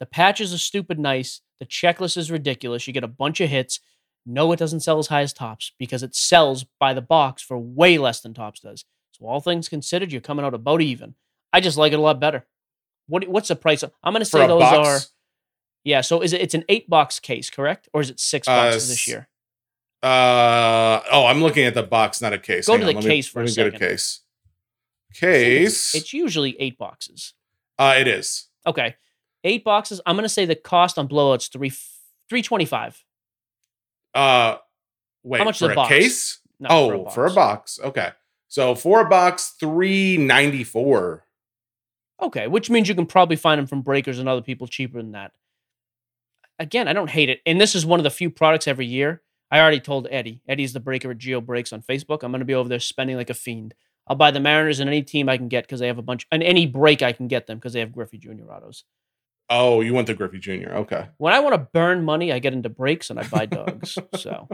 The patches are stupid nice. The checklist is ridiculous. You get a bunch of hits. No, it doesn't sell as high as Topps because it sells by the box for way less than Topps does. So all things considered, you're coming out about even. I just like it a lot better. What what's the price? I'm going to say those box. are yeah. So is it? It's an eight box case, correct? Or is it six Uh, boxes this year? Uh oh, I'm looking at the box, not a case. Go Hang to on, the let me- case for let a me get second. case. Think it's- Case. It's usually eight boxes. uh, it is. Okay, eight boxes. I'm gonna say the cost on blowout's three three twenty five. Uh, wait, How much is for a a box? case? No, oh, for a box. Okay, so for a box, three ninety four. Okay, which means you can probably find them from breakers and other people cheaper than that. Again, I don't hate it, and this is one of the few products every year. I already told Eddie. Eddie's the breaker at Geo Breaks on Facebook. I'm gonna be over there spending like a fiend. I'll buy the Mariners and any team I can get because they have a bunch, and any break I can get them because they have Griffey Jr. autos. Oh, you want the Griffey Jr. Okay. When I want to burn money, I get into breaks and I buy dogs. so,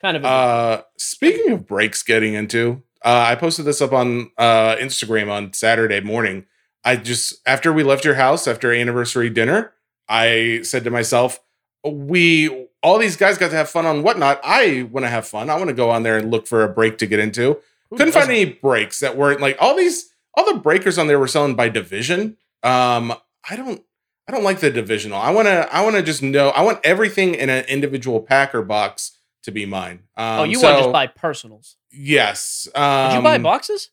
kind of. Uh, speaking of breaks, getting into, uh, I posted this up on uh, Instagram on Saturday morning. I just after we left your house after anniversary dinner, I said to myself, "We all these guys got to have fun on whatnot. I want to have fun. I want to go on there and look for a break to get into. who Couldn't find doesn't? any breaks that weren't like all these. All the breakers on there were selling by division. Um, I don't. I don't like the divisional. I want to. I want to just know. I want everything in an individual packer box to be mine. Um, oh, you so, want to just buy personals? Yes. Did you buy um, boxes?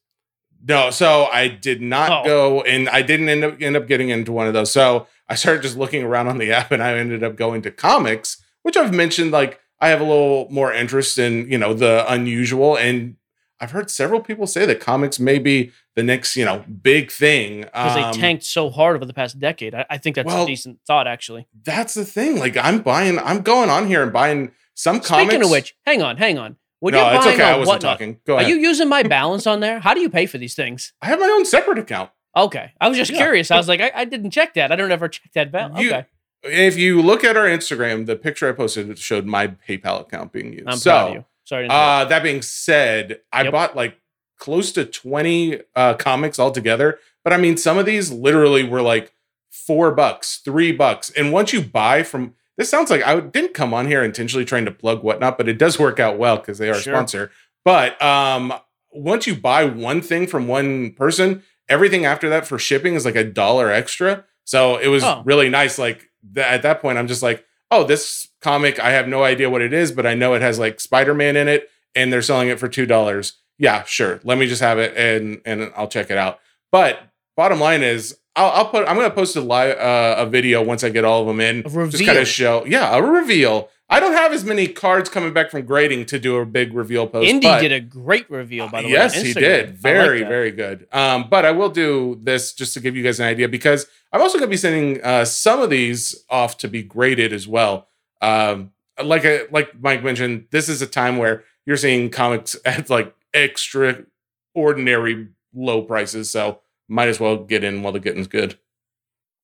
No, so I did not Oh. go, and I didn't end up end up getting into one of those. So I started just looking around on the app, and I ended up going to comics, which I've mentioned. Like I have a little more interest in, you know, the unusual, and I've heard several people say that comics may be the next, you know, big thing Because Um, they tanked so hard over the past decade. I, I think that's well, a decent thought, actually. That's the thing. Like I'm buying, I'm going on here and buying some comics. Speaking of which, hang on, hang on. When no, you're it's okay. I wasn't whatnot, talking. Go ahead. Are you using my balance on there? How do you pay for these things? I have my own separate account. Okay, I was just Yeah. curious. I was like, I, I didn't check that. I don't ever check that balance. You- Okay, If you look at our Instagram, the picture I posted showed my PayPal account being used. I'm so, proud of you. Sorry. To. Uh, that being said, I Yep. bought like close to 20 uh, comics altogether. But I mean, some of these literally were like four bucks, three bucks. And once you buy from, this sounds like I didn't come on here intentionally trying to plug whatnot, but it does work out well because they are Sure. a sponsor. But um, once you buy one thing from one person, everything after that for shipping is like a dollar extra. So it was Oh. really nice. Like th- at that point, I'm just like, oh, this comic, I have no idea what it is, but I know it has like Spider Man in it, and they're selling it for two dollars. Yeah, sure. Let me just have it, and and I'll check it out. But bottom line is, I'll, I'll put. I'm gonna post a live uh, a video once I get all of them in. A Just kind of show. Yeah, a reveal. I don't have as many cards coming back from grading to do a big reveal post. Indy did a great reveal, by the yes, way. on he did. I like Very, very good. Um, but I will do this just to give you guys an idea because I'm also going to be sending uh, some of these off to be graded as well. Um, like I, like Mike mentioned, this is a time where you're seeing comics at like extraordinary low prices, so might as well get in while the getting's good.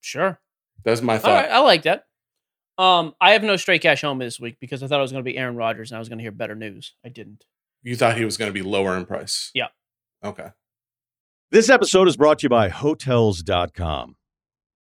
Sure. That's my thought. right, I like that. Um, I have no straight cash home this week because I thought it was going to be Aaron Rodgers and I was going to hear better news. I didn't. You thought he was going to be lower in price? Yeah. Okay. This episode is brought to you by Hotels.com.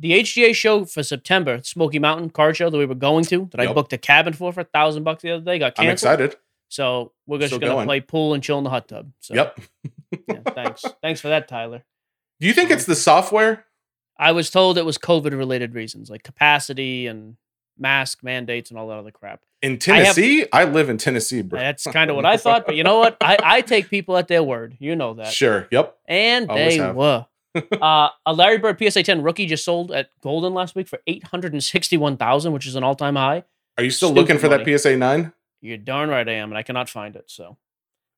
The HGA show for September, Smoky Mountain car show that we were going to, that I Yep. booked a cabin for for a thousand bucks the other day, got I'm canceled. excited. So we're just Still gonna going. play pool and chill in the hot tub. So, Yep. yeah, thanks. thanks for that, Tyler. Do you think it's the software? I was told it was COVID related reasons, like capacity and mask mandates and all that other crap. In I have- Tennessee? I, live in Tennessee, bro. That's kind of what I thought, but you know what? I, I take people at their word. You know that. Sure. Yep. And Always they have. were. uh, a Larry Bird PSA 10 rookie just sold at Goldin last week for 861000 which is an all time high. Are you still Stupid looking for money. that PSA 9? You're darn right I am, and I cannot find it. So,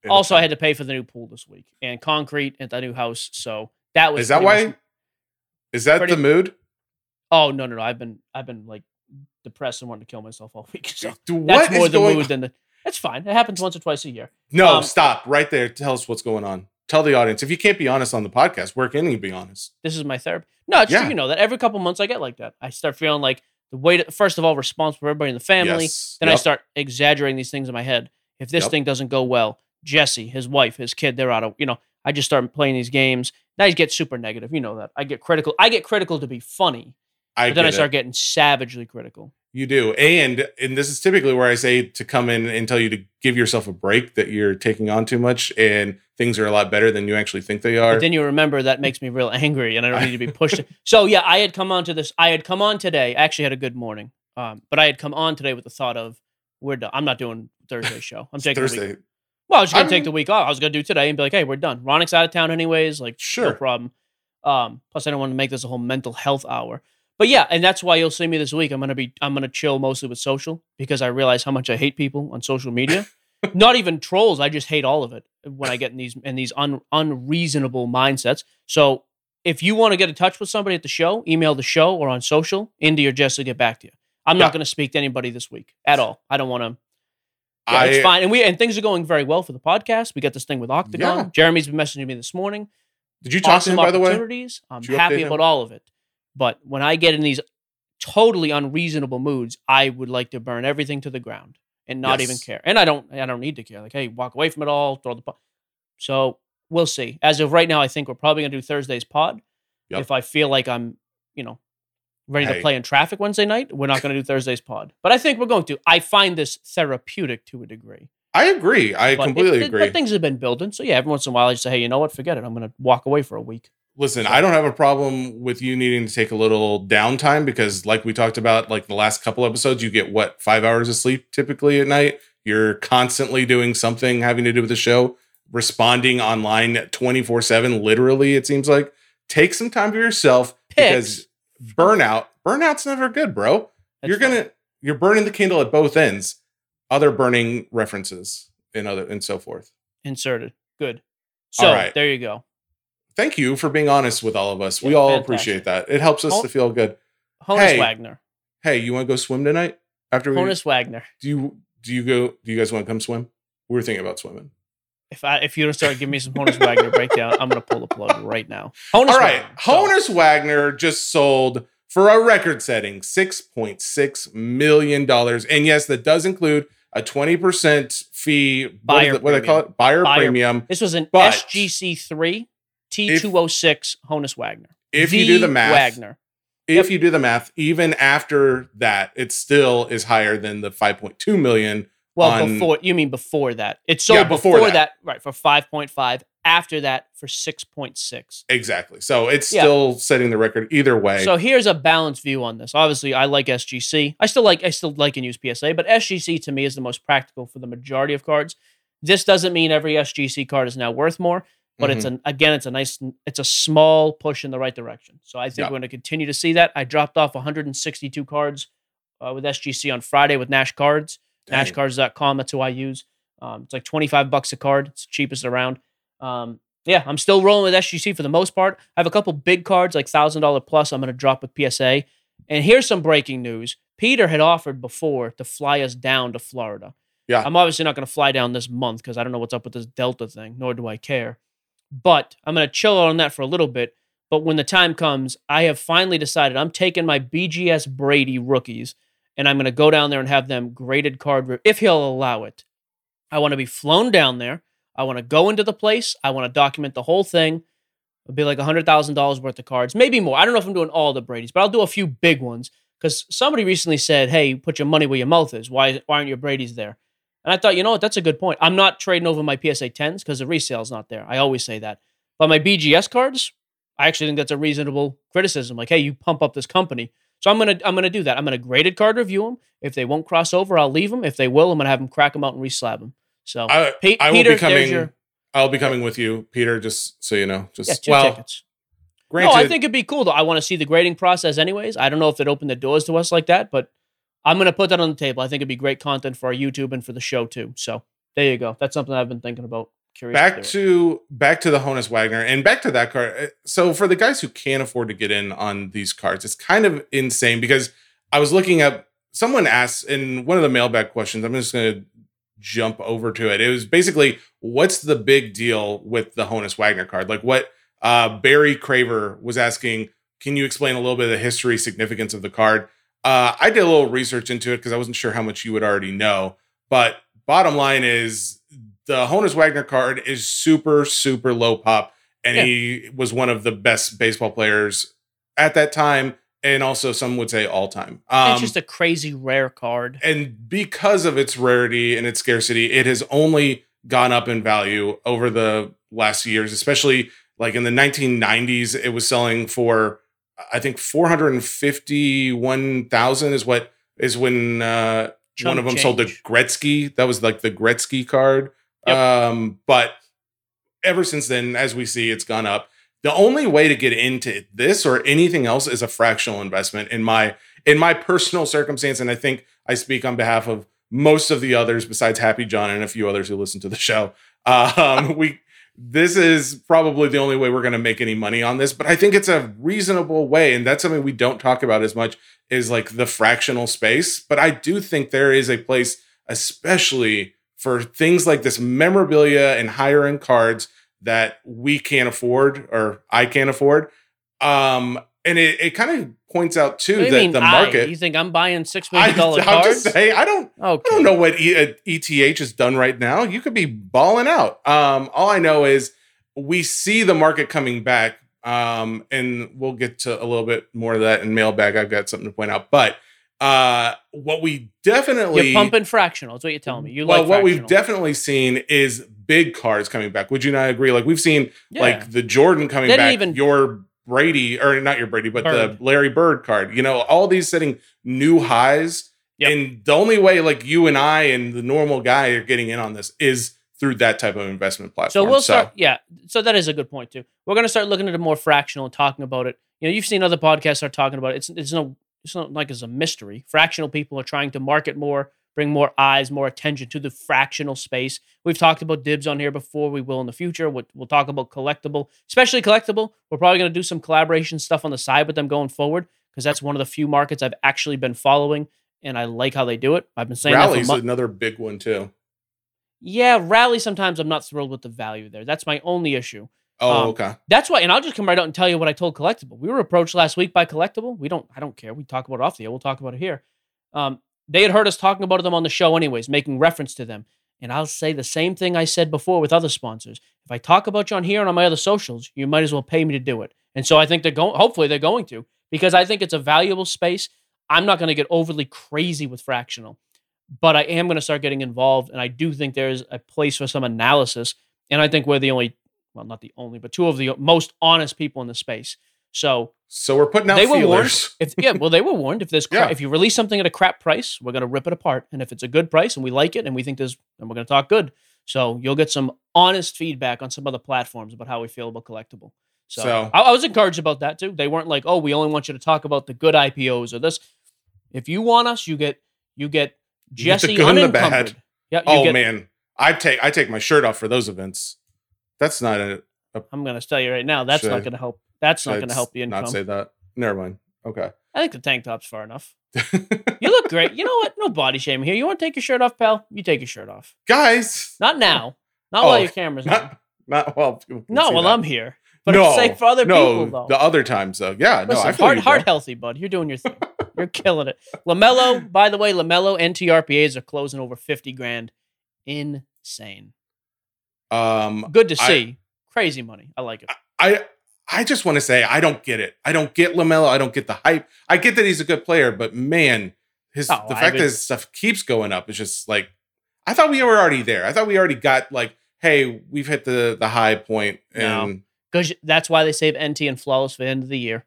also, I had to pay for the new pool this week and concrete at the new house. So, that was Is that why? Is that pretty- the mood? oh, no, no, no. I've been, I've been like depressed and wanting to kill myself all week. So, Dude, that's more is the mood than the. It's fine. It happens once or twice a year. No, Um, stop right there. Tell us what's going on. Tell the audience. If you can't be honest on the podcast, where can you be honest? this is my therapy. No, it's Yeah. true. You know that every couple months I get like that. I start feeling like the weight. First of all, responsible for everybody in the family. Yes. Then I start exaggerating these things in my head. If this Yep. thing doesn't go well, Jesse, his wife, his kid, they're out of. You know, I just start playing these games. Now you get super negative. You know that. I get critical. I get critical to be funny, I but then I get it. start getting savagely critical. You do. And and this is typically where I say to come in and tell you to give yourself a break that you're taking on too much and things are a lot better than you actually think they are. But then you remember that makes me real angry, and I don't need to be pushed. so yeah, I had come on to this. I had come on today. I actually had a good morning, um, but I had come on today with the thought of we're done. I'm not doing Thursday show. I'm taking the week Thursday. Well, I was gonna I'm- take the week off. I was gonna do today and be like, "Hey, we're done." Ronick's out of town anyways. Like, no Sure. problem. Um, plus, I don't want to make this a whole mental health hour. But yeah, and that's why you'll see me this week. I'm gonna be, I'm gonna chill mostly with social because I realize how much I hate people on social media. Not even trolls. I just hate all of it when I get in these in these un, unreasonable mindsets. So if you want to get in touch with somebody at the show, email the show or on social. Indy or Jess will get back to you. I'm Yeah. not going to speak to anybody this week at all. I don't want to. Yeah, I, it's fine. And we and things are going very well for the podcast. We got this thing with Octagon. Yeah. Jeremy's been messaging me this morning. Did you talk awesome to him by the way? opportunities. I'm happy about all of it. But when I get in these totally unreasonable moods, I would like to burn everything to the ground and not even care. And I don't I don't need to care. Like, hey, walk away from it all, throw the po- So we'll see. As of right now, I think we're probably gonna do Thursday's pod. Yep. If I feel like I'm, you know, ready to play in traffic Wednesday night, we're not gonna do Thursday's pod. But I think we're going to. I find this therapeutic to a degree. I agree. I But it- completely it- agree. But things have been building. So yeah, every once in a while I just say, hey, you know what? Forget it. I'm gonna walk away for a week. Listen, I don't have a problem with you needing to take a little downtime because, like we talked about, like the last couple episodes, you get what five hours of sleep typically at night. You're constantly doing something having to do with the show, responding online 24 7, literally, it seems like. Take some time for yourself because burnout, burnout's never good, bro. That's you're gonna you're burning the candle at both ends. Other burning references and other and so forth. inserted. Good. So All right. there you go. Thank you for being honest with all of us. we all fantastic. appreciate that. It helps us Hon- to feel good. Honus Hey. Wagner. Hey, you want to go swim tonight? After we Honus Wagner. do you do you go? Do you guys want to come swim? We were thinking about swimming. If I if you don't start giving me some Honus Wagner breakdown, I'm gonna pull the plug right now. Honus all right, Wagner. So, Honus Wagner just sold for a record-setting six point six million dollars, and yes, that does include a twenty percent fee. what, Buyer is it- what do they call it? Buyer, Buyer- premium. This was an But- SGC three T206 Honus Wagner. If you do the math, Wagner. if you do the math, even after that, it still is higher than the five point two million. Well, on- before you mean before that. It's sold Yeah, before before, that. that. right, for 5.5. After that for 6.6. Exactly. So it's Yeah. still setting the record either way. So here's a balanced view on this. Obviously, I like SGC. I still like I still like and use PSA, but SGC to me is the most practical for the majority of cards. This doesn't mean every SGC card is now worth more, but it's Mm-hmm. an again, it's a nice, it's a small push in the right direction. So I think Yeah. we're going to continue to see that. I dropped off 162 cards uh, with SGC on Friday with Nash Cards, Dang. NashCards.com. That's who I use. Um, it's like 25 bucks a card. It's cheapest around. Um, yeah, I'm still rolling with SGC for the most part. I have a couple big cards, like thousand dollar plus. I'm going to drop with PSA. And here's some breaking news: Peter had offered before to fly us down to Florida. Yeah. I'm obviously not going to fly down this month because I don't know what's up with this Delta thing, nor do I care. But I'm going to chill out on that for a little bit. But when the time comes, I have finally decided I'm taking my BGS Brady rookies and I'm going to go down there and have them graded card if he'll allow it. I want to be flown down there. I want to go into the place. I want to document the whole thing. It'll be like $100,000 worth of cards, maybe more. I don't know if I'm doing all the Brady's, but I'll do a few big ones because somebody recently said, hey, put your money where your mouth is. Why, why aren't your Brady's there? And I thought, you know what? That's a good point. I'm not trading over my PSA 10s because the resale's not there. I always say that. But my BGS cards, I actually think that's a reasonable criticism. Like, hey, you pump up this company. So I'm gonna I'm gonna do that. I'm gonna graded card review them. If they won't cross over, I'll leave them. If they will, I'm gonna have them crack them out and reslab them. So I, will Peter, be coming. your- I'll be coming with you, Peter. Just so you know. Just yeah, two well, tickets. granted, no, I think it'd be cool though. I want to see the grading process anyways. I don't know if it opened the doors to us like that, but I'm gonna put that on the table. I think it'd be great content for our YouTube and for the show too. So there you go. That's something I've been thinking about. Curious. back it. to back to the Honus Wagner and back to that card. Uh, So for the guys who can't afford to get in on these cards, it's kind of insane because I was looking up. Someone asked in one of the mailbag questions. I'm just going to jump over to it. It was basically, what's the big deal with the Honus Wagner card? Like what uh, Barry Craver was asking. Can you explain a little bit of the history significance of the card? Uh, I did a little research into it because I wasn't sure how much you would already know. But bottom line is the Honus Wagner card is super, super low pop. And Yeah. he was one of the best baseball players at that time. And also, some would say all time. Um, it's just a crazy rare card. and because of its rarity and its scarcity, it has only gone up in value over the last years, especially like in the 1990s, it was selling for, I think, 451,000 is what is when uh, one of them sold the. Gretzky. That was like the Gretzky card. Yep. Um, but ever since then, as we see, it's gone up. The only way to get into this or anything else is a fractional investment in my in my personal circumstance, and I think I speak on behalf of most of the others besides Happy John and a few others who listen to the show. Um, we this is probably the only way we're going to make any money on this, but I think it's a reasonable way, and that's something we don't talk about as much is like the fractional space. But I do think there is a place, especially for things like this memorabilia and higher end cards that we can't afford or I can't afford. Um, and it, it kind of points out too What do you that mean, the I? market. You think I'm buying six I, million dollar I'm cards? just saying, I don't okay. I don't know what e- uh, ETH has done right now. You could be balling out. Um, all I know is we see the market coming back, um, and we'll get to a little bit more of that in mailbag. I've got something to point out, but uh, what we definitely You're pumping fractional. That's what you're telling me. You well, like what we've definitely seen is big cards coming back. Would you not agree? Like we've seen Yeah. like the Jordan coming back, even- your Brady or not your Brady, but Bird. the Larry Bird card. You know, all these setting new highs. Yep. And the only way like you and I and the normal guy are getting in on this is through that type of investment platform. So we'll start. Yeah. So that is a good point too. We're going to start looking at it more fractional and talking about it. You know, you've seen other podcasts are talking about it. It's it's no it's not like it's a mystery. Fractional people are trying to market more, bring more eyes, more attention to the fractional space. We've talked about Dibbs on here before. We will in the future. We'll, we'll talk about Collectable, especially Collectable. We're probably going to do some collaboration stuff on the side with them going forward because that's one of the few markets I've actually been following, and I like how they do it. I've been saying that Rally's for another big one too. Yeah, rally. Sometimes I'm not thrilled with the value there. That's my only issue. Oh, Um, okay. That's why, and I'll just come right out and tell you what I told Collectable. We were approached last week by Collectable. We don't, I don't care. We talk about it off the air. We'll talk about it here. Um, they had heard us talking about them on the show, anyways, making reference to them. And I'll say the same thing I said before with other sponsors. If I talk about you on here and on my other socials, you might as well pay me to do it. And so I think they're going. Hopefully, they're going to because I think it's a valuable space. I'm not going to get overly crazy with fractional, but I am going to start getting involved. And I do think there's a place for some analysis. And I think we're the only well, not the only, but two of the most honest people in the space. So So we're putting out they were warned. If yeah, well, they were warned. If there's cra- Yeah. if you release something at a crap price, we're gonna rip it apart. And if it's a good price and we like it and we think there's, then we're gonna talk good. So you'll get some honest feedback on some other platforms about how we feel about Collectable. So, So- I, I was encouraged about that too. They weren't like, oh, we only want you to talk about the good IPOs or this. If you want us, you get you get You get Jesse and the unencumbered. bad. Yeah, you Oh get, man, I take I take my shirt off for those events. That's not a I'm going to tell you right now, that's Should not going to help. That's not going to help the income. Not say that. Never mind. Okay. I think the tank top's far enough. You look great. You know what? No body shame here. You want to take your shirt off, pal? You take your shirt off. Guys, Not now. Not Oh, while your camera's on. not not well. Not while that. I'm here. But no, it's safe for other no, people, though. the other times though. Yeah, no, I heart, heart healthy, bud. You're doing your thing. You're killing it. Lamelo, by the way, Lamelo NTRPAs are closing over fifty grand. Insane. Um, Good to I- see. Crazy money. I like it. I I just want to say I don't get it. I don't get Lamelo. I don't get the hype. I get that he's a good player, but man, his Oh, the I fact would- that his stuff keeps going up is just like I thought we were already there. I thought we already got like, hey, we've hit the the high point, and Because that's why they save NT and flawless for the end of the year.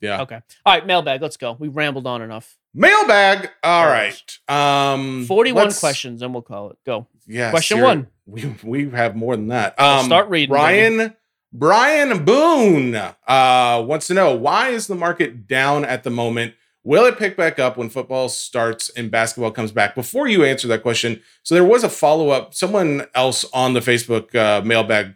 yeah, Okay. All right, mailbag. Let's go. We rambled on enough. mailbag. All right, um, Forty-one let's- questions, and we'll call it. Go. Yeah, Question one. We we have more than that. Um, start reading, Brian Brian Boone uh, wants to know why is the market down at the moment? Will it pick back up when football starts and basketball comes back? Before you answer that question, so there was a follow up. Someone else on the Facebook uh, mailbag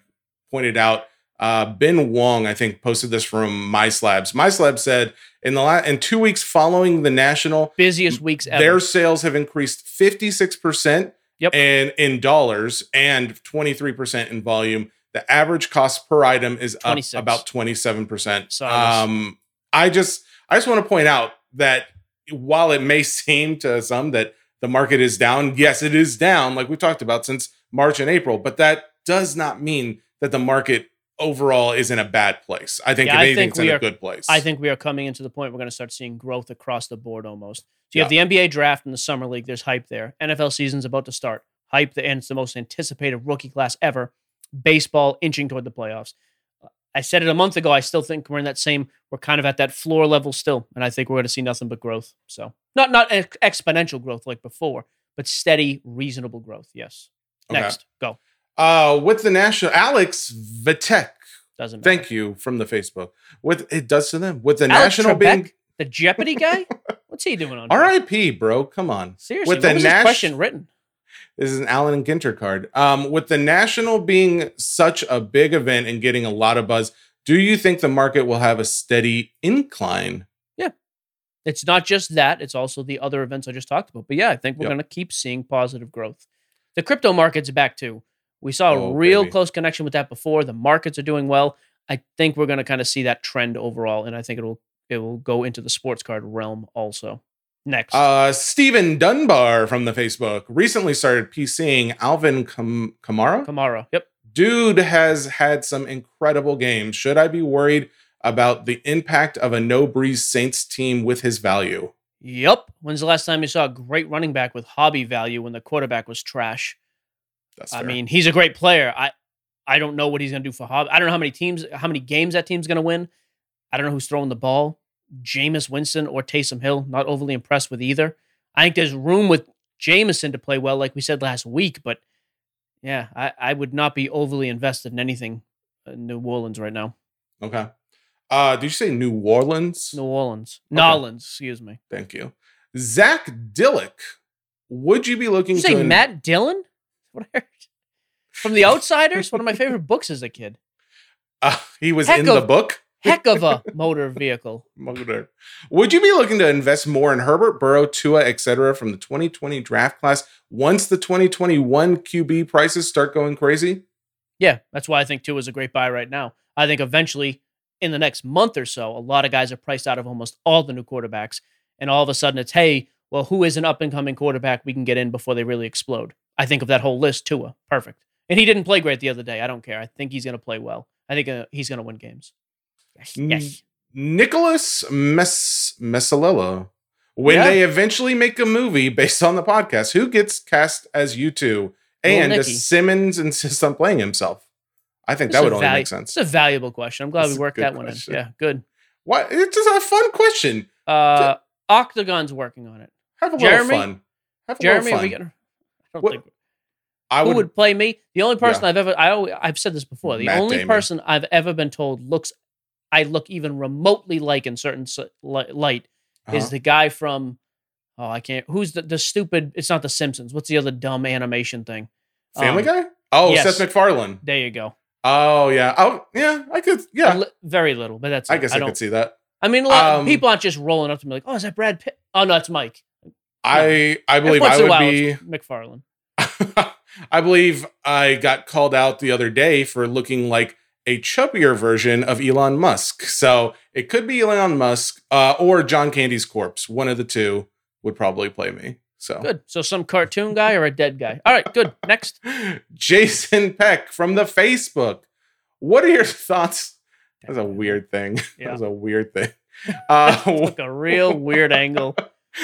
pointed out. Uh, ben Wong, I think, posted this from MySlabs. MySlabs said in the la- in two weeks following the national, Busiest weeks ever. their sales have increased 56% Yep. and in dollars and 23% in volume. The average cost per item is up 26. about 27%. Sorry, Um, I just I just want to point out that while it may seem to some that the market is down, yes, it is down, like we talked about since March and April, but that does not mean that the market overall is in a bad place. I think Yeah, if I think it's in we a are- good place. I think we are coming into the point we're going to start seeing growth across the board almost. So you have the NBA draft and the summer league. There's hype there. NFL season's about to start. Hype, and it's the most anticipated rookie class ever. Baseball inching toward the playoffs. I said it a month ago. I still think we're in that same. We're kind of at that floor level still, and I think we're going to see nothing but growth. So not not ex- exponential growth like before, but steady, reasonable growth. Yes. Okay. Next, go. uh, with the national Alex Vitek Doesn't matter. Thank you from the Facebook. With it does to them. With the Alex national Trebek, being the Jeopardy guy. What's he doing on? R.I.P. Bro, come on. Seriously, With the his question written? This is an Allen and Ginter card. Um, with the national being such a big event and getting a lot of buzz, do you think the market will have a steady incline? Yeah. It's not just that, it's also the other events I just talked about. But yeah, I think we're Yep. going to keep seeing positive growth. The crypto market's back too. We saw a Oh, real baby. close connection with that before. The markets are doing well. I think we're going to kind of see that trend overall, and I think it'll it will go into the sports card realm also. Next, Uh, Stephen Dunbar from the Facebook recently started PCing Alvin Kam- Kamara. Kamara. Yep. Dude has had some incredible games. Should I be worried about the impact of a no Brees Saints team with his value? Yep. When's the last time you saw a great running back with hobby value when the quarterback was trash? That's fair. I mean, he's a great player. I I don't know what he's going to do for hobby. I don't know how many teams, how many games that team's going to win. I don't know who's throwing the ball. Jameis Winston or Taysom Hill. Not overly impressed with either. I think there's room with Jameson to play well, like we said last week. But yeah, I, I would not be overly invested in anything in New Orleans right now. okay. Uh, did you say New Orleans? New Orleans, Okay. Nolans, excuse me. Thank you. Zach Dillick, would you be looking Did you to say Matt Dillon? What I heard. From The Outsiders, one of my favorite books as a kid. Uh, he was Heck in the book. Heck of a motor vehicle. Motor. Would you be looking to invest more in Herbert, Burrow, Tua, etc. from the 2020 draft class once the 2021 QB prices start going crazy? Yeah, that's why I think Tua is a great buy right now. I think eventually, in the next month or so, a lot of guys are priced out of almost all the new quarterbacks, and all of a sudden it's hey, well, who is an up and coming quarterback we can get in before they really explode? I think of that whole list. Tua, perfect, and he didn't play great the other day. I don't care. I think he's going to play well. I think uh, he's going to win games. Yes, yes. Nicholas Messalello. When Yeah. they eventually make a movie based on the podcast, who gets cast as you two? And does Simmons insist on playing himself? I think that would only valu- make sense. It's a valuable question. I'm glad It's we worked that one question. in. Yeah, good. What? It's just a fun question. Uh, Octagon's working on it. Have a Jeremy? little fun. Have a Jeremy, little are we fun. gonna, I don't What- think I who would. would, play me? The only person Yeah. I've ever I always, I've said this before. The Matt only Damon. person I've ever been told looks I look even remotely like in certain light uh-huh. is the guy from oh I can't who's the, the stupid it's not the Simpsons. What's the other dumb animation thing? Family Um, Guy? Oh, yes. Seth MacFarlane. There you go. Oh yeah. Oh yeah. I could. Yeah. li- very little, but that's. I it. guess I, don't, could see that. I mean, a lot Um, of people aren't just rolling up to me like, "Oh, is that Brad Pitt?" Oh no, it's Mike. I I believe I would be. MacFarlane. I believe I got called out the other day for looking like a chubbier version of Elon Musk. So it could be Elon Musk uh, or John Candy's corpse. One of the two would probably play me. So Good. So some cartoon guy or a dead guy. All right, good. Next. Jason Peck from the Facebook. What are your thoughts? That's a weird thing. Yeah. That was a weird thing. Uh, Took a real weird angle.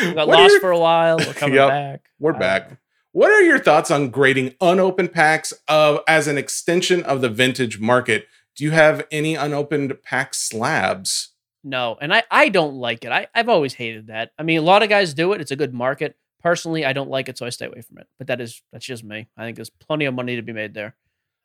We got lost your- for a while. We're coming Yep. back. We're back. know. What are your thoughts on grading unopened packs of as an extension of the vintage market? Do you have any unopened pack slabs? No, and I, I don't like it. I, I've always hated that. I mean, a lot of guys do it. It's a good market. Personally, I don't like it, so I stay away from it. But that is that's just me. I think there's plenty of money to be made there.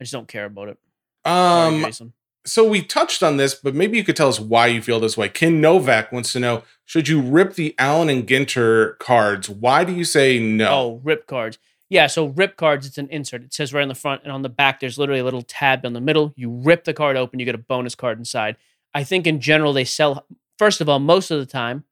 I just don't care about it. Sorry, Um, Jason. So we touched on this, but maybe you could tell us why you feel this way. Ken Novak wants to know: Should you rip the Allen and Ginter cards? Why do you say no? Oh, rip cards. Yeah, so rip cards, it's an insert. It says right on the front and on the back, there's literally a little tab in the middle. You rip the card open, you get a bonus card inside. I think in general, they sell, first of all, most of the time,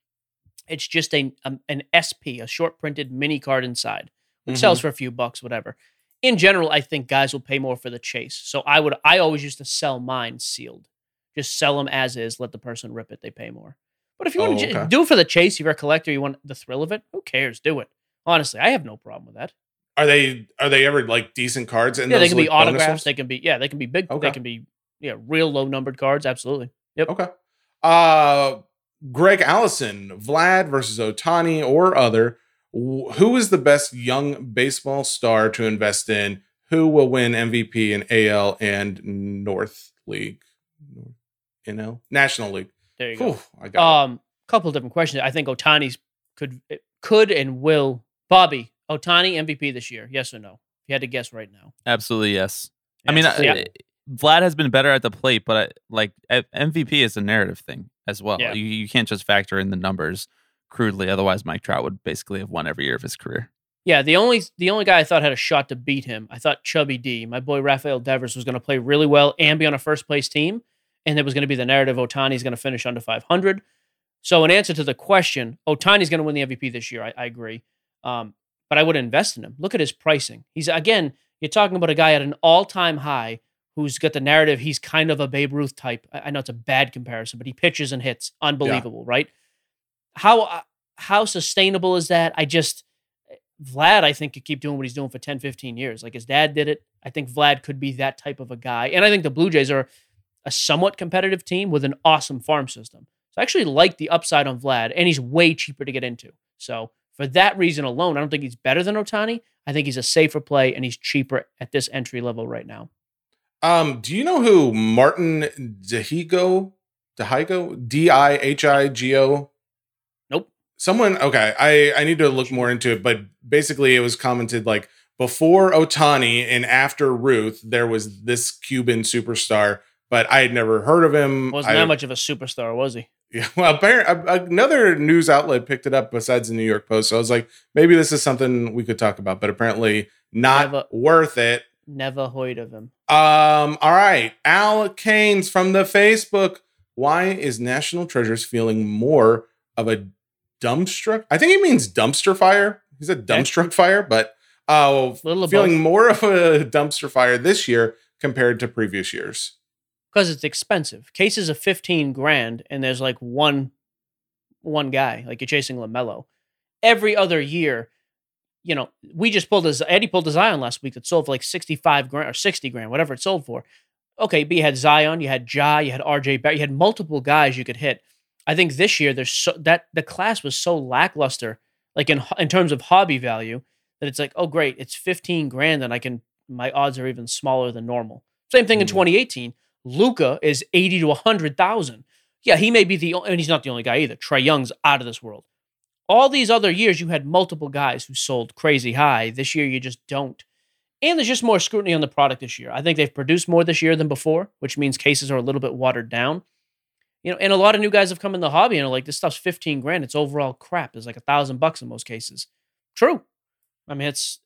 it's just a, um, an SP, a short printed mini card inside, which Mhm. sells for a few bucks, whatever. In general, I think guys will pay more for the chase. So I would, I always used to sell mine sealed. Just sell them as is, let the person rip it, they pay more. But if you want Oh, to okay. do it for the chase, if you're a collector, you want the thrill of it, who cares? Do it. Honestly, I have no problem with that. Are they are they ever like decent cards? And yeah, they can be autographs. ones? They can be yeah, they can be big. Okay. They can be yeah, real low numbered cards. Absolutely. Yep. Okay. Uh Greg Allison, Vlad versus Ohtani or other. Wh- Who is the best young baseball star to invest in? Who will win MVP in AL and North League? NL? National League. There you go. Whew, I got it. Um, couple different questions. I think Ohtani's could could and will. Bobby Ohtani MVP this year? Yes or no? If you had to guess right now. Absolutely yes. I mean, Yes. I- Vlad has been better at the plate, but I, like MVP is a narrative thing as well. Yeah. You, you can't just factor in the numbers crudely. Otherwise, Mike Trout would basically have won every year of his career. Yeah, the only the only guy I thought had a shot to beat him, I thought Chubby D, my boy Rafael Devers, was going to play really well and be on a first place team, and it was going to be the narrative Ohtani's going to finish under 500. So, in answer to the question, Ohtani's going to win the MVP this year. I, I agree, um, but I would invest in him. Look at his pricing. He's again, you're talking about a guy at an all time high who's got the narrative. He's kind of a Babe Ruth type. I, I know it's a bad comparison, but he pitches and hits, unbelievable, right? How uh, how sustainable is that? I just Vlad, I think, could keep doing what he's doing for 10, 15 years. Like his dad did it. I think Vlad could be that type of a guy. And I think the Blue Jays are a somewhat competitive team with an awesome farm system. So I actually like the upside on Vlad, and he's way cheaper to get into. So for that reason alone, I don't think he's better than Ohtani. I think he's a safer play, and he's cheaper at this entry level right now. Um, do you know who Martin Dihigo? Dihigo? D I H I G O? Someone okay, I I need to look more into it, but basically it was commented like before Ohtani and after Ruth, there was this Cuban superstar, but I had never heard of him. Wasn't I, that much of a superstar, was he? Yeah, well, apparently, another news outlet picked it up besides the New York Post. So I was like, maybe this is something we could talk about, but apparently not Never- worth it. Never heard of him. Um, all right. Al Keynes from the Facebook. Why is National Treasures feeling more of a dumpster? I think he means dumpster fire. He said dumpster fire, but uh feeling both. more of a dumpster fire this year compared to previous years. because it's expensive. Cases of fifteen grand, and there's like one, one guy. Like you're chasing LaMelo. Every other year, you know, we just pulled his Eddie pulled a Zion last week that sold for like sixty five grand or sixty grand, whatever it sold for. Okay, but you had Zion, you had Ja, you had RJ Barrett, you had multiple guys you could hit. I think this year there's so that the class was so lackluster, like in in terms of hobby value, that it's like, oh great, it's fifteen grand, and I can my odds are even smaller than normal. Same thing in Mm. 2018. Luka is 80 to 100,000. Yeah, he may be the and he's not the only guy either. Trae Young's out of this world. All these other years, you had multiple guys who sold crazy high. This year, you just don't. And there's just more scrutiny on the product this year. I think they've produced more this year than before, which means cases are a little bit watered down. You know, and a lot of new guys have come in the hobby and are like, this stuff's 15 grand. It's overall crap. It's like a thousand bucks in most cases. True. I mean, it's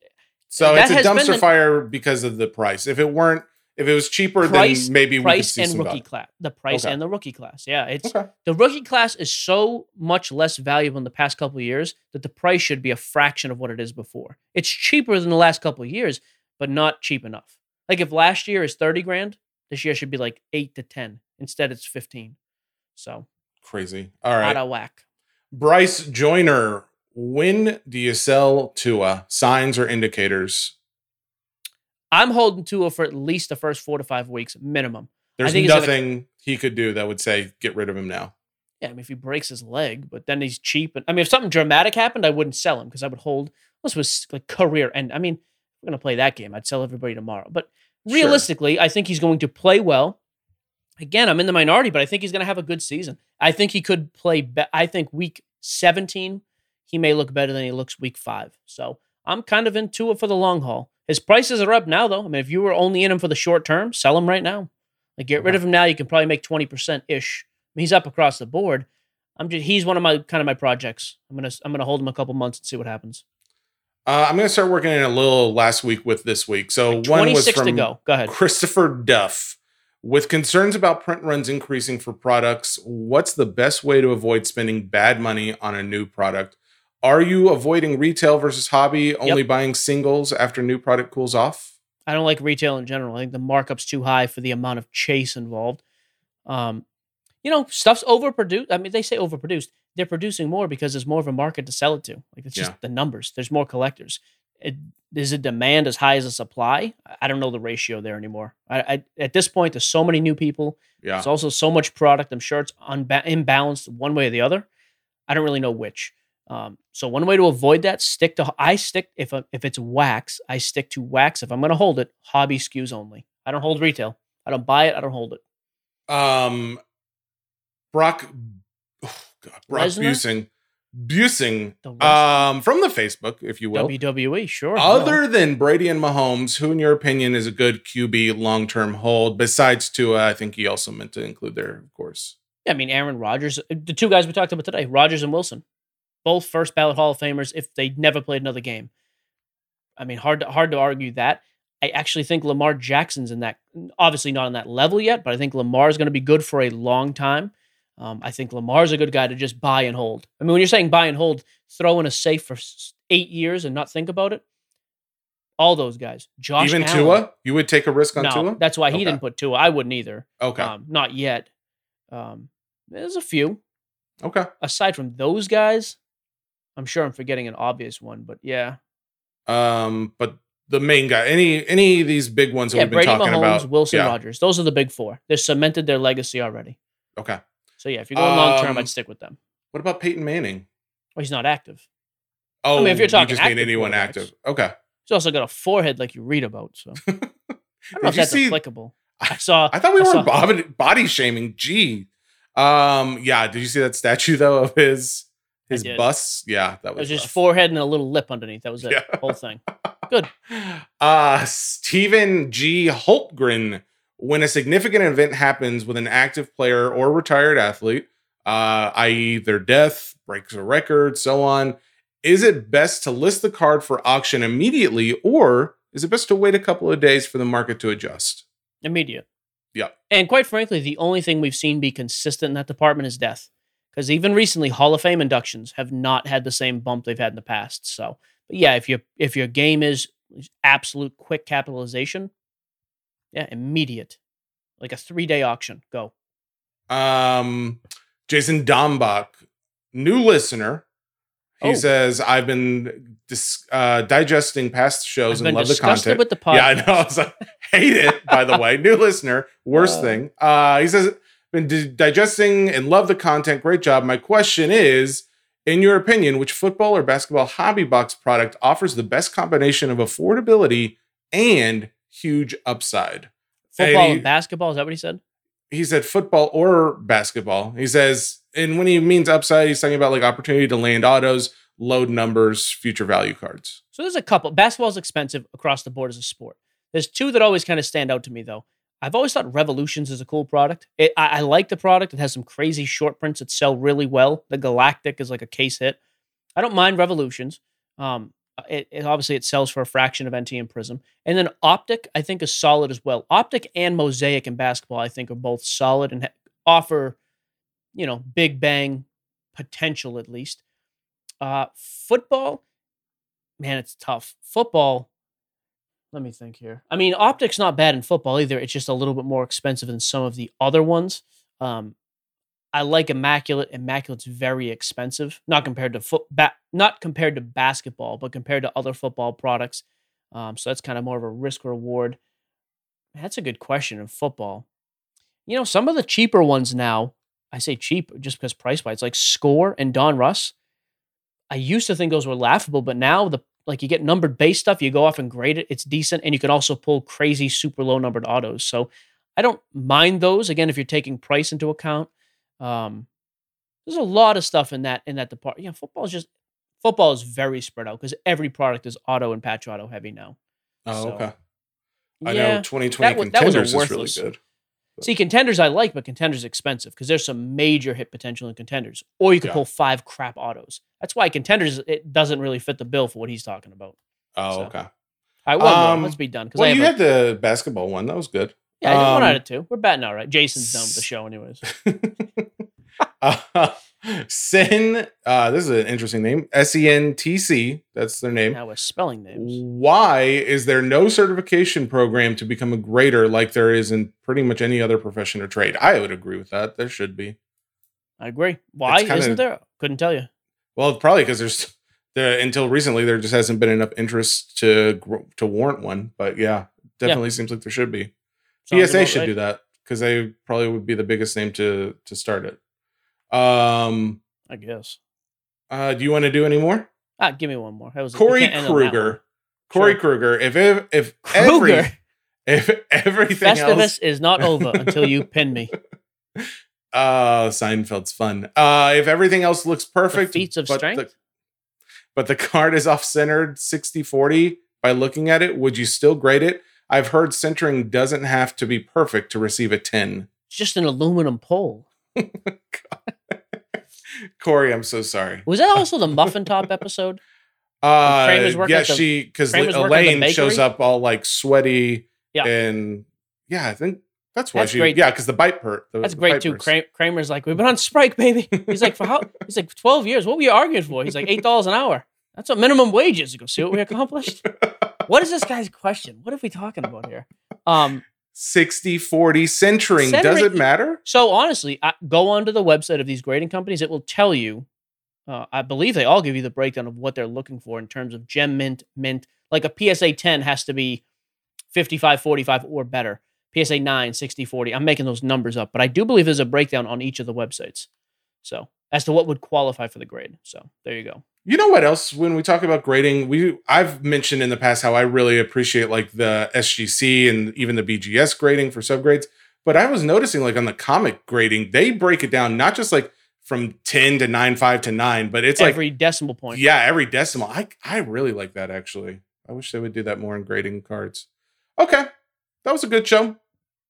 So it's a dumpster fire because of the price. If it weren't, If it was cheaper, Price, then maybe we could price see and some rookie value. class. The price Okay. and the rookie class. Yeah, it's Okay. the rookie class is so much less valuable in the past couple of years that the price should be a fraction of what it is before. It's cheaper than the last couple of years, but not cheap enough. Like if last year is 30 grand, this year should be like 8 to 10. Instead it's 15. So, Crazy. All right. out of whack. Bryce Joyner, when do you sell Tua? Signs or indicators? I'm holding Tua for at least the first 4 to 5 weeks minimum. There's he's gonna- nothing he could do that would say get rid of him now. Yeah, I mean, if he breaks his leg, but then he's cheap. And I mean, if something dramatic happened, I wouldn't sell him because I would hold. This was like career end. I mean, we're gonna play that game. I'd sell everybody tomorrow. But Sure. realistically, I think he's going to play well. Again, I'm in the minority, but I think he's going to have a good season. I think he could play. Be- I think week 17, he may look better than he looks week five. So I'm kind of into it for the long haul. His prices are up now, though. I mean, if you were only in him for the short term, sell him right now. Like, get rid of him now. You can probably make 20% ish. He's up across the board. I'm just he's one of my kind of my projects. I'm gonna I'm gonna hold him a couple months and see what happens. Uh, I'm going to start working in a little last week with this week. So one was 26 from to go. Go ahead. Christopher Duff. With concerns about print runs increasing for products, what's the best way to avoid spending bad money on a new product? Are you avoiding retail versus hobby, only buying singles after new product cools off? I don't like retail in general. I think the markup's too high for the amount of chase involved. Um, you know, stuff's overproduced. I mean, they say overproduced. They're producing more because there's more of a market to sell it to. Like it's just Yeah. the numbers. There's more collectors. It, is a demand as high as a supply? I- don't know the ratio there anymore. I, I at this point, there's so many new people. Yeah. It's also so much product. I'm sure it's unba- imbalanced one way or the other. I don't really know which. Um, so one way to avoid that, stick to I stick if a, if it's wax, I stick to wax. If I'm going to hold it, hobby SKUs only. I don't hold retail. I don't buy it. I don't hold it. Um, Brock, oh God, Brock Lesnar? Busing, Busing, um, from the Facebook, if you will. WWE, sure. Other than Brady and Mahomes, who in your opinion is a good QB long term hold? Besides Tua, I think he also meant to include there, of course. Yeah, I mean Aaron Rodgers, the two guys we talked about today, Rodgers and Wilson, both first ballot Hall of Famers if they never played another game. I mean, hard to, hard to argue that. I actually think Lamar Jackson's in that, obviously not on that level yet, but I think Lamar is going to be good for a long time. Um, I think Lamar's a good guy to just buy and hold. I mean, when you're saying buy and hold, throw in a safe for eight years and not think about it. All those guys, Josh Even Allen. Tua, you would take a risk on no, Tua. that's why he Okay. didn't put Tua. I wouldn't either. Okay, Um, not yet. Um, there's a few okay. aside from those guys. I'm sure I'm forgetting an obvious one, but yeah, Um, but the main guy, any any of these big ones that yeah. we've been Brady, talking Mahomes, about, Wilson, yeah. Rodgers. Those are the big four. They've cemented their legacy already. Okay. So yeah, if you're going long term, Um, I'd stick with them. What about Peyton Manning? Well, he's not active. Oh, I mean, if you're you talking just mean active anyone active. Okay. He's also got a forehead like you read about. So I don't know if you that's see- applicable. I saw. I thought we I were saw- body, body shaming. Gee. Um, yeah. Did you see that statue though of his his bust? Yeah, that It was, was just forehead and a little lip underneath. That was it. Yeah. Whole thing. Good. Uh Stephen G. Holtgren. When a significant event happens with an active player or retired athlete, uh, i.e., their death, breaks a record, so on, is it best to list the card for auction immediately, or is it best to wait a couple of days for the market to adjust? Immediate. Yeah. And quite frankly, the only thing we've seen be consistent in that department is death. Because even recently, Hall of Fame inductions have not had the same bump they've had in the past. So, but yeah, if your if your game is absolute quick capitalization, yeah, immediate, like a three day auction, go. Um, Jason Dombach, new listener. He Oh. says, "I've been dis- uh, digesting past shows and love the content." with the podcast. yeah, I know. I was like, hate it. By the way, new listener, worst Uh. thing. Uh, he says, "Been di- digesting and love the content. Great job." My question is, in your opinion, which football or basketball hobby box product offers the best combination of affordability and huge upside? Football he- and basketball. Is that what he said? he said football or basketball. He says, and when he means upside, he's talking about like opportunity to land autos, load numbers, future value cards. So there's a couple. Basketball's expensive across the board as a sport. There's two that always kind of stand out to me though. I've always thought Revolutions is a cool product. It, I, I like the product. It has some crazy short prints that sell really well. The Galactic is like a case hit. I don't mind Revolutions. Um, It, it obviously it sells for a fraction of NT and Prism, and then Optic I think is solid as well. Optic and Mosaic in basketball I think are both solid and offer, you know, big bang potential at least. Uh, football, man, it's tough. Football. Let me think here. I mean, Optic's not bad in football either. It's just a little bit more expensive than some of the other ones. Um, I like Immaculate. Immaculate's very expensive, not compared to foot, ba- not compared to basketball, but compared to other football products. Um, so that's kind of more of a risk reward. That's a good question in football. You know, some of the cheaper ones now. I say cheap just because price wise, like Score and Donruss. I used to think those were laughable, but now the like you get numbered base stuff, you go off and grade it, it's decent, and you can also pull crazy super low numbered autos. So I don't mind those again if you're taking price into account. Um, there's a lot of stuff in that in that department. Yeah, football is just football is very spread out because every product is auto and patch auto heavy now. Oh, So, okay. I yeah, know 2020 that was- that was a contenders is really good. See, contenders I like, but contenders expensive because there's some major hit potential in contenders. Or you could Yeah. pull five crap autos. That's why contenders it doesn't really fit the bill for what he's talking about. Oh, So, okay. All right, one Um. Let's be done. Well, have you a- had the basketball one. That was good. Yeah, I did one um, out of two. We're batting all right. Jason's done with the show, anyways. uh, Sen, uh, this is an interesting name. S E N T C. That's their name. Now we're spelling names. Why is there no certification program to become a grader like there is in pretty much any other profession or trade? I would agree with that. There should be. I agree. Why kinda- isn't there? Couldn't tell you. Well, probably because there's there until recently there just hasn't been enough interest to to warrant one. But yeah, definitely seems like there should be. PSA should right. do that because they probably would be the biggest name to to start it. Um, I guess. uh, do you want to do any more? Ah, give me one more. That was Corey can't end on that one. Kruger. Corey Sure. Kruger. If if, if every if everything Festivus else, is not over until you pin me. uh, Seinfeld's fun. Uh, if everything else looks perfect, The feats of but strength. The, but the card is off centered 60 40 by looking at it, would you still grade it? I've heard centering doesn't have to be perfect to receive a 10. It's just an aluminum pole. Corey, I'm so sorry. Was that also the muffin top episode? Uh, yeah, the- she because Kramer's work at the Elaine shows up all like sweaty. Yeah. and yeah, I think that's why That's she. great. Yeah, because the bite hurt. the- That's the great too. Kram- Kramer's like, we've been on strike, baby. He's like, for how? He's like, twelve years. What were you arguing for? He's like, eight dollars an hour. That's what minimum wage is. You go see what we accomplished. what is this guy's question? What are we talking about here? Um, 60 40 centering. Does it matter? So honestly, I, go onto the website of these grading companies. It will tell you. Uh, I believe they all give you the breakdown of what they're looking for in terms of gem mint, mint. Like a PSA 10 has to be 55, 45 or better. PSA 9, 60, 40. I'm making those numbers up, but I do believe there's a breakdown on each of the websites. So as to what would qualify for the grade. So there you go. You know what else? When we talk about grading, we I've mentioned in the past how I really appreciate like the SGC and even the BGS grading for subgrades. But I was noticing like on the comic grading, they break it down not just like from 10 to 9, 5 to 9, but it's Every like every decimal point. yeah, every decimal. I I really like that actually. I wish they would do that more in grading cards. Okay. That was a good show.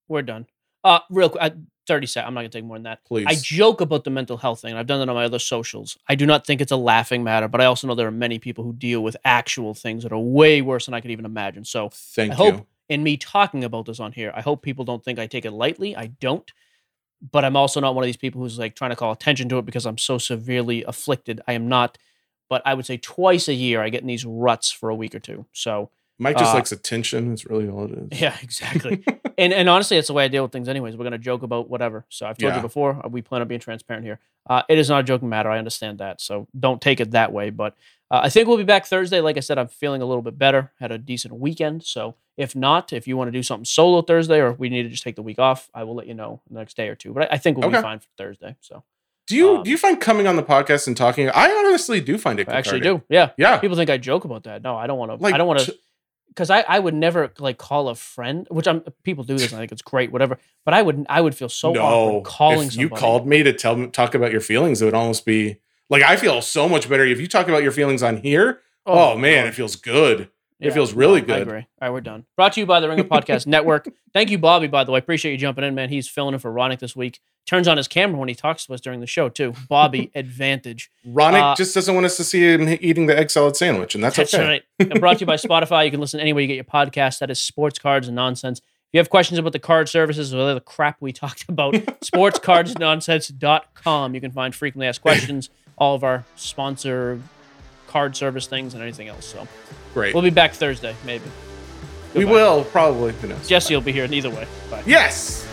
We're done. Uh, real quick, 30 seconds. I'm not going to take more than that. Please. I joke about the mental health thing. and I've done that on my other socials. I do not think it's a laughing matter, but I also know there are many people who deal with actual things that are way worse than I could even imagine. So Thank I you. hope in me talking about this on here, I hope people don't think I take it lightly. I don't. But I'm also not one of these people who's like trying to call attention to it because I'm so severely afflicted. I am not. But I would say twice a year I get in these ruts for a week or two. So Mike just uh, likes attention. That's really all it is. yeah, exactly. and and honestly, that's the way I deal with things. Anyways, we're gonna joke about whatever. So I've told Yeah. you before. uh, We plan on being transparent here. Uh, it is not a joking matter. I understand that. So don't take it that way. But uh, I think we'll be back Thursday. Like I said, I'm feeling a little bit better. Had a decent weekend. So if not, if you want to do something solo Thursday, or if we need to just take the week off, I will let you know the next day or two. But I, I think we'll Okay. be fine for Thursday. So Do you Um, do you find coming on the podcast and talking? I honestly do find it. I actually do. Yeah. Yeah. People think I joke about that. No, I don't want to. Like, I don't want to. t- because I, I would never like call a friend, which I'm people do this and I think it's great, whatever. But I would I would feel so no, awkward calling if you somebody. called me to tell talk about your feelings, it would almost be like I feel so much better if you talk about your feelings on here. Oh, oh man, God. it feels good. It feels really I good. I agree. All right, we're done. Brought to you by the Ringer Podcast Network. Thank you, Bobby, by the way. Appreciate you jumping in, man. He's filling in for Ronick this week. Turns on his camera when he talks to us during the show, too. Bobby, advantage. Ronick Uh, just doesn't want us to see him eating the egg salad sandwich, and that's, That's okay. right. And brought to you by Spotify. You can listen anywhere you get your podcast. That is Sports Cards and Nonsense. If you have questions about the card services or the crap we talked about, sportscardsnonsense.com. You can find frequently asked questions, all of our sponsor card service things, and anything else. So Great. we'll be back Thursday, maybe. we will probably. Who knows? Jesse will be here either way. Bye. Yes.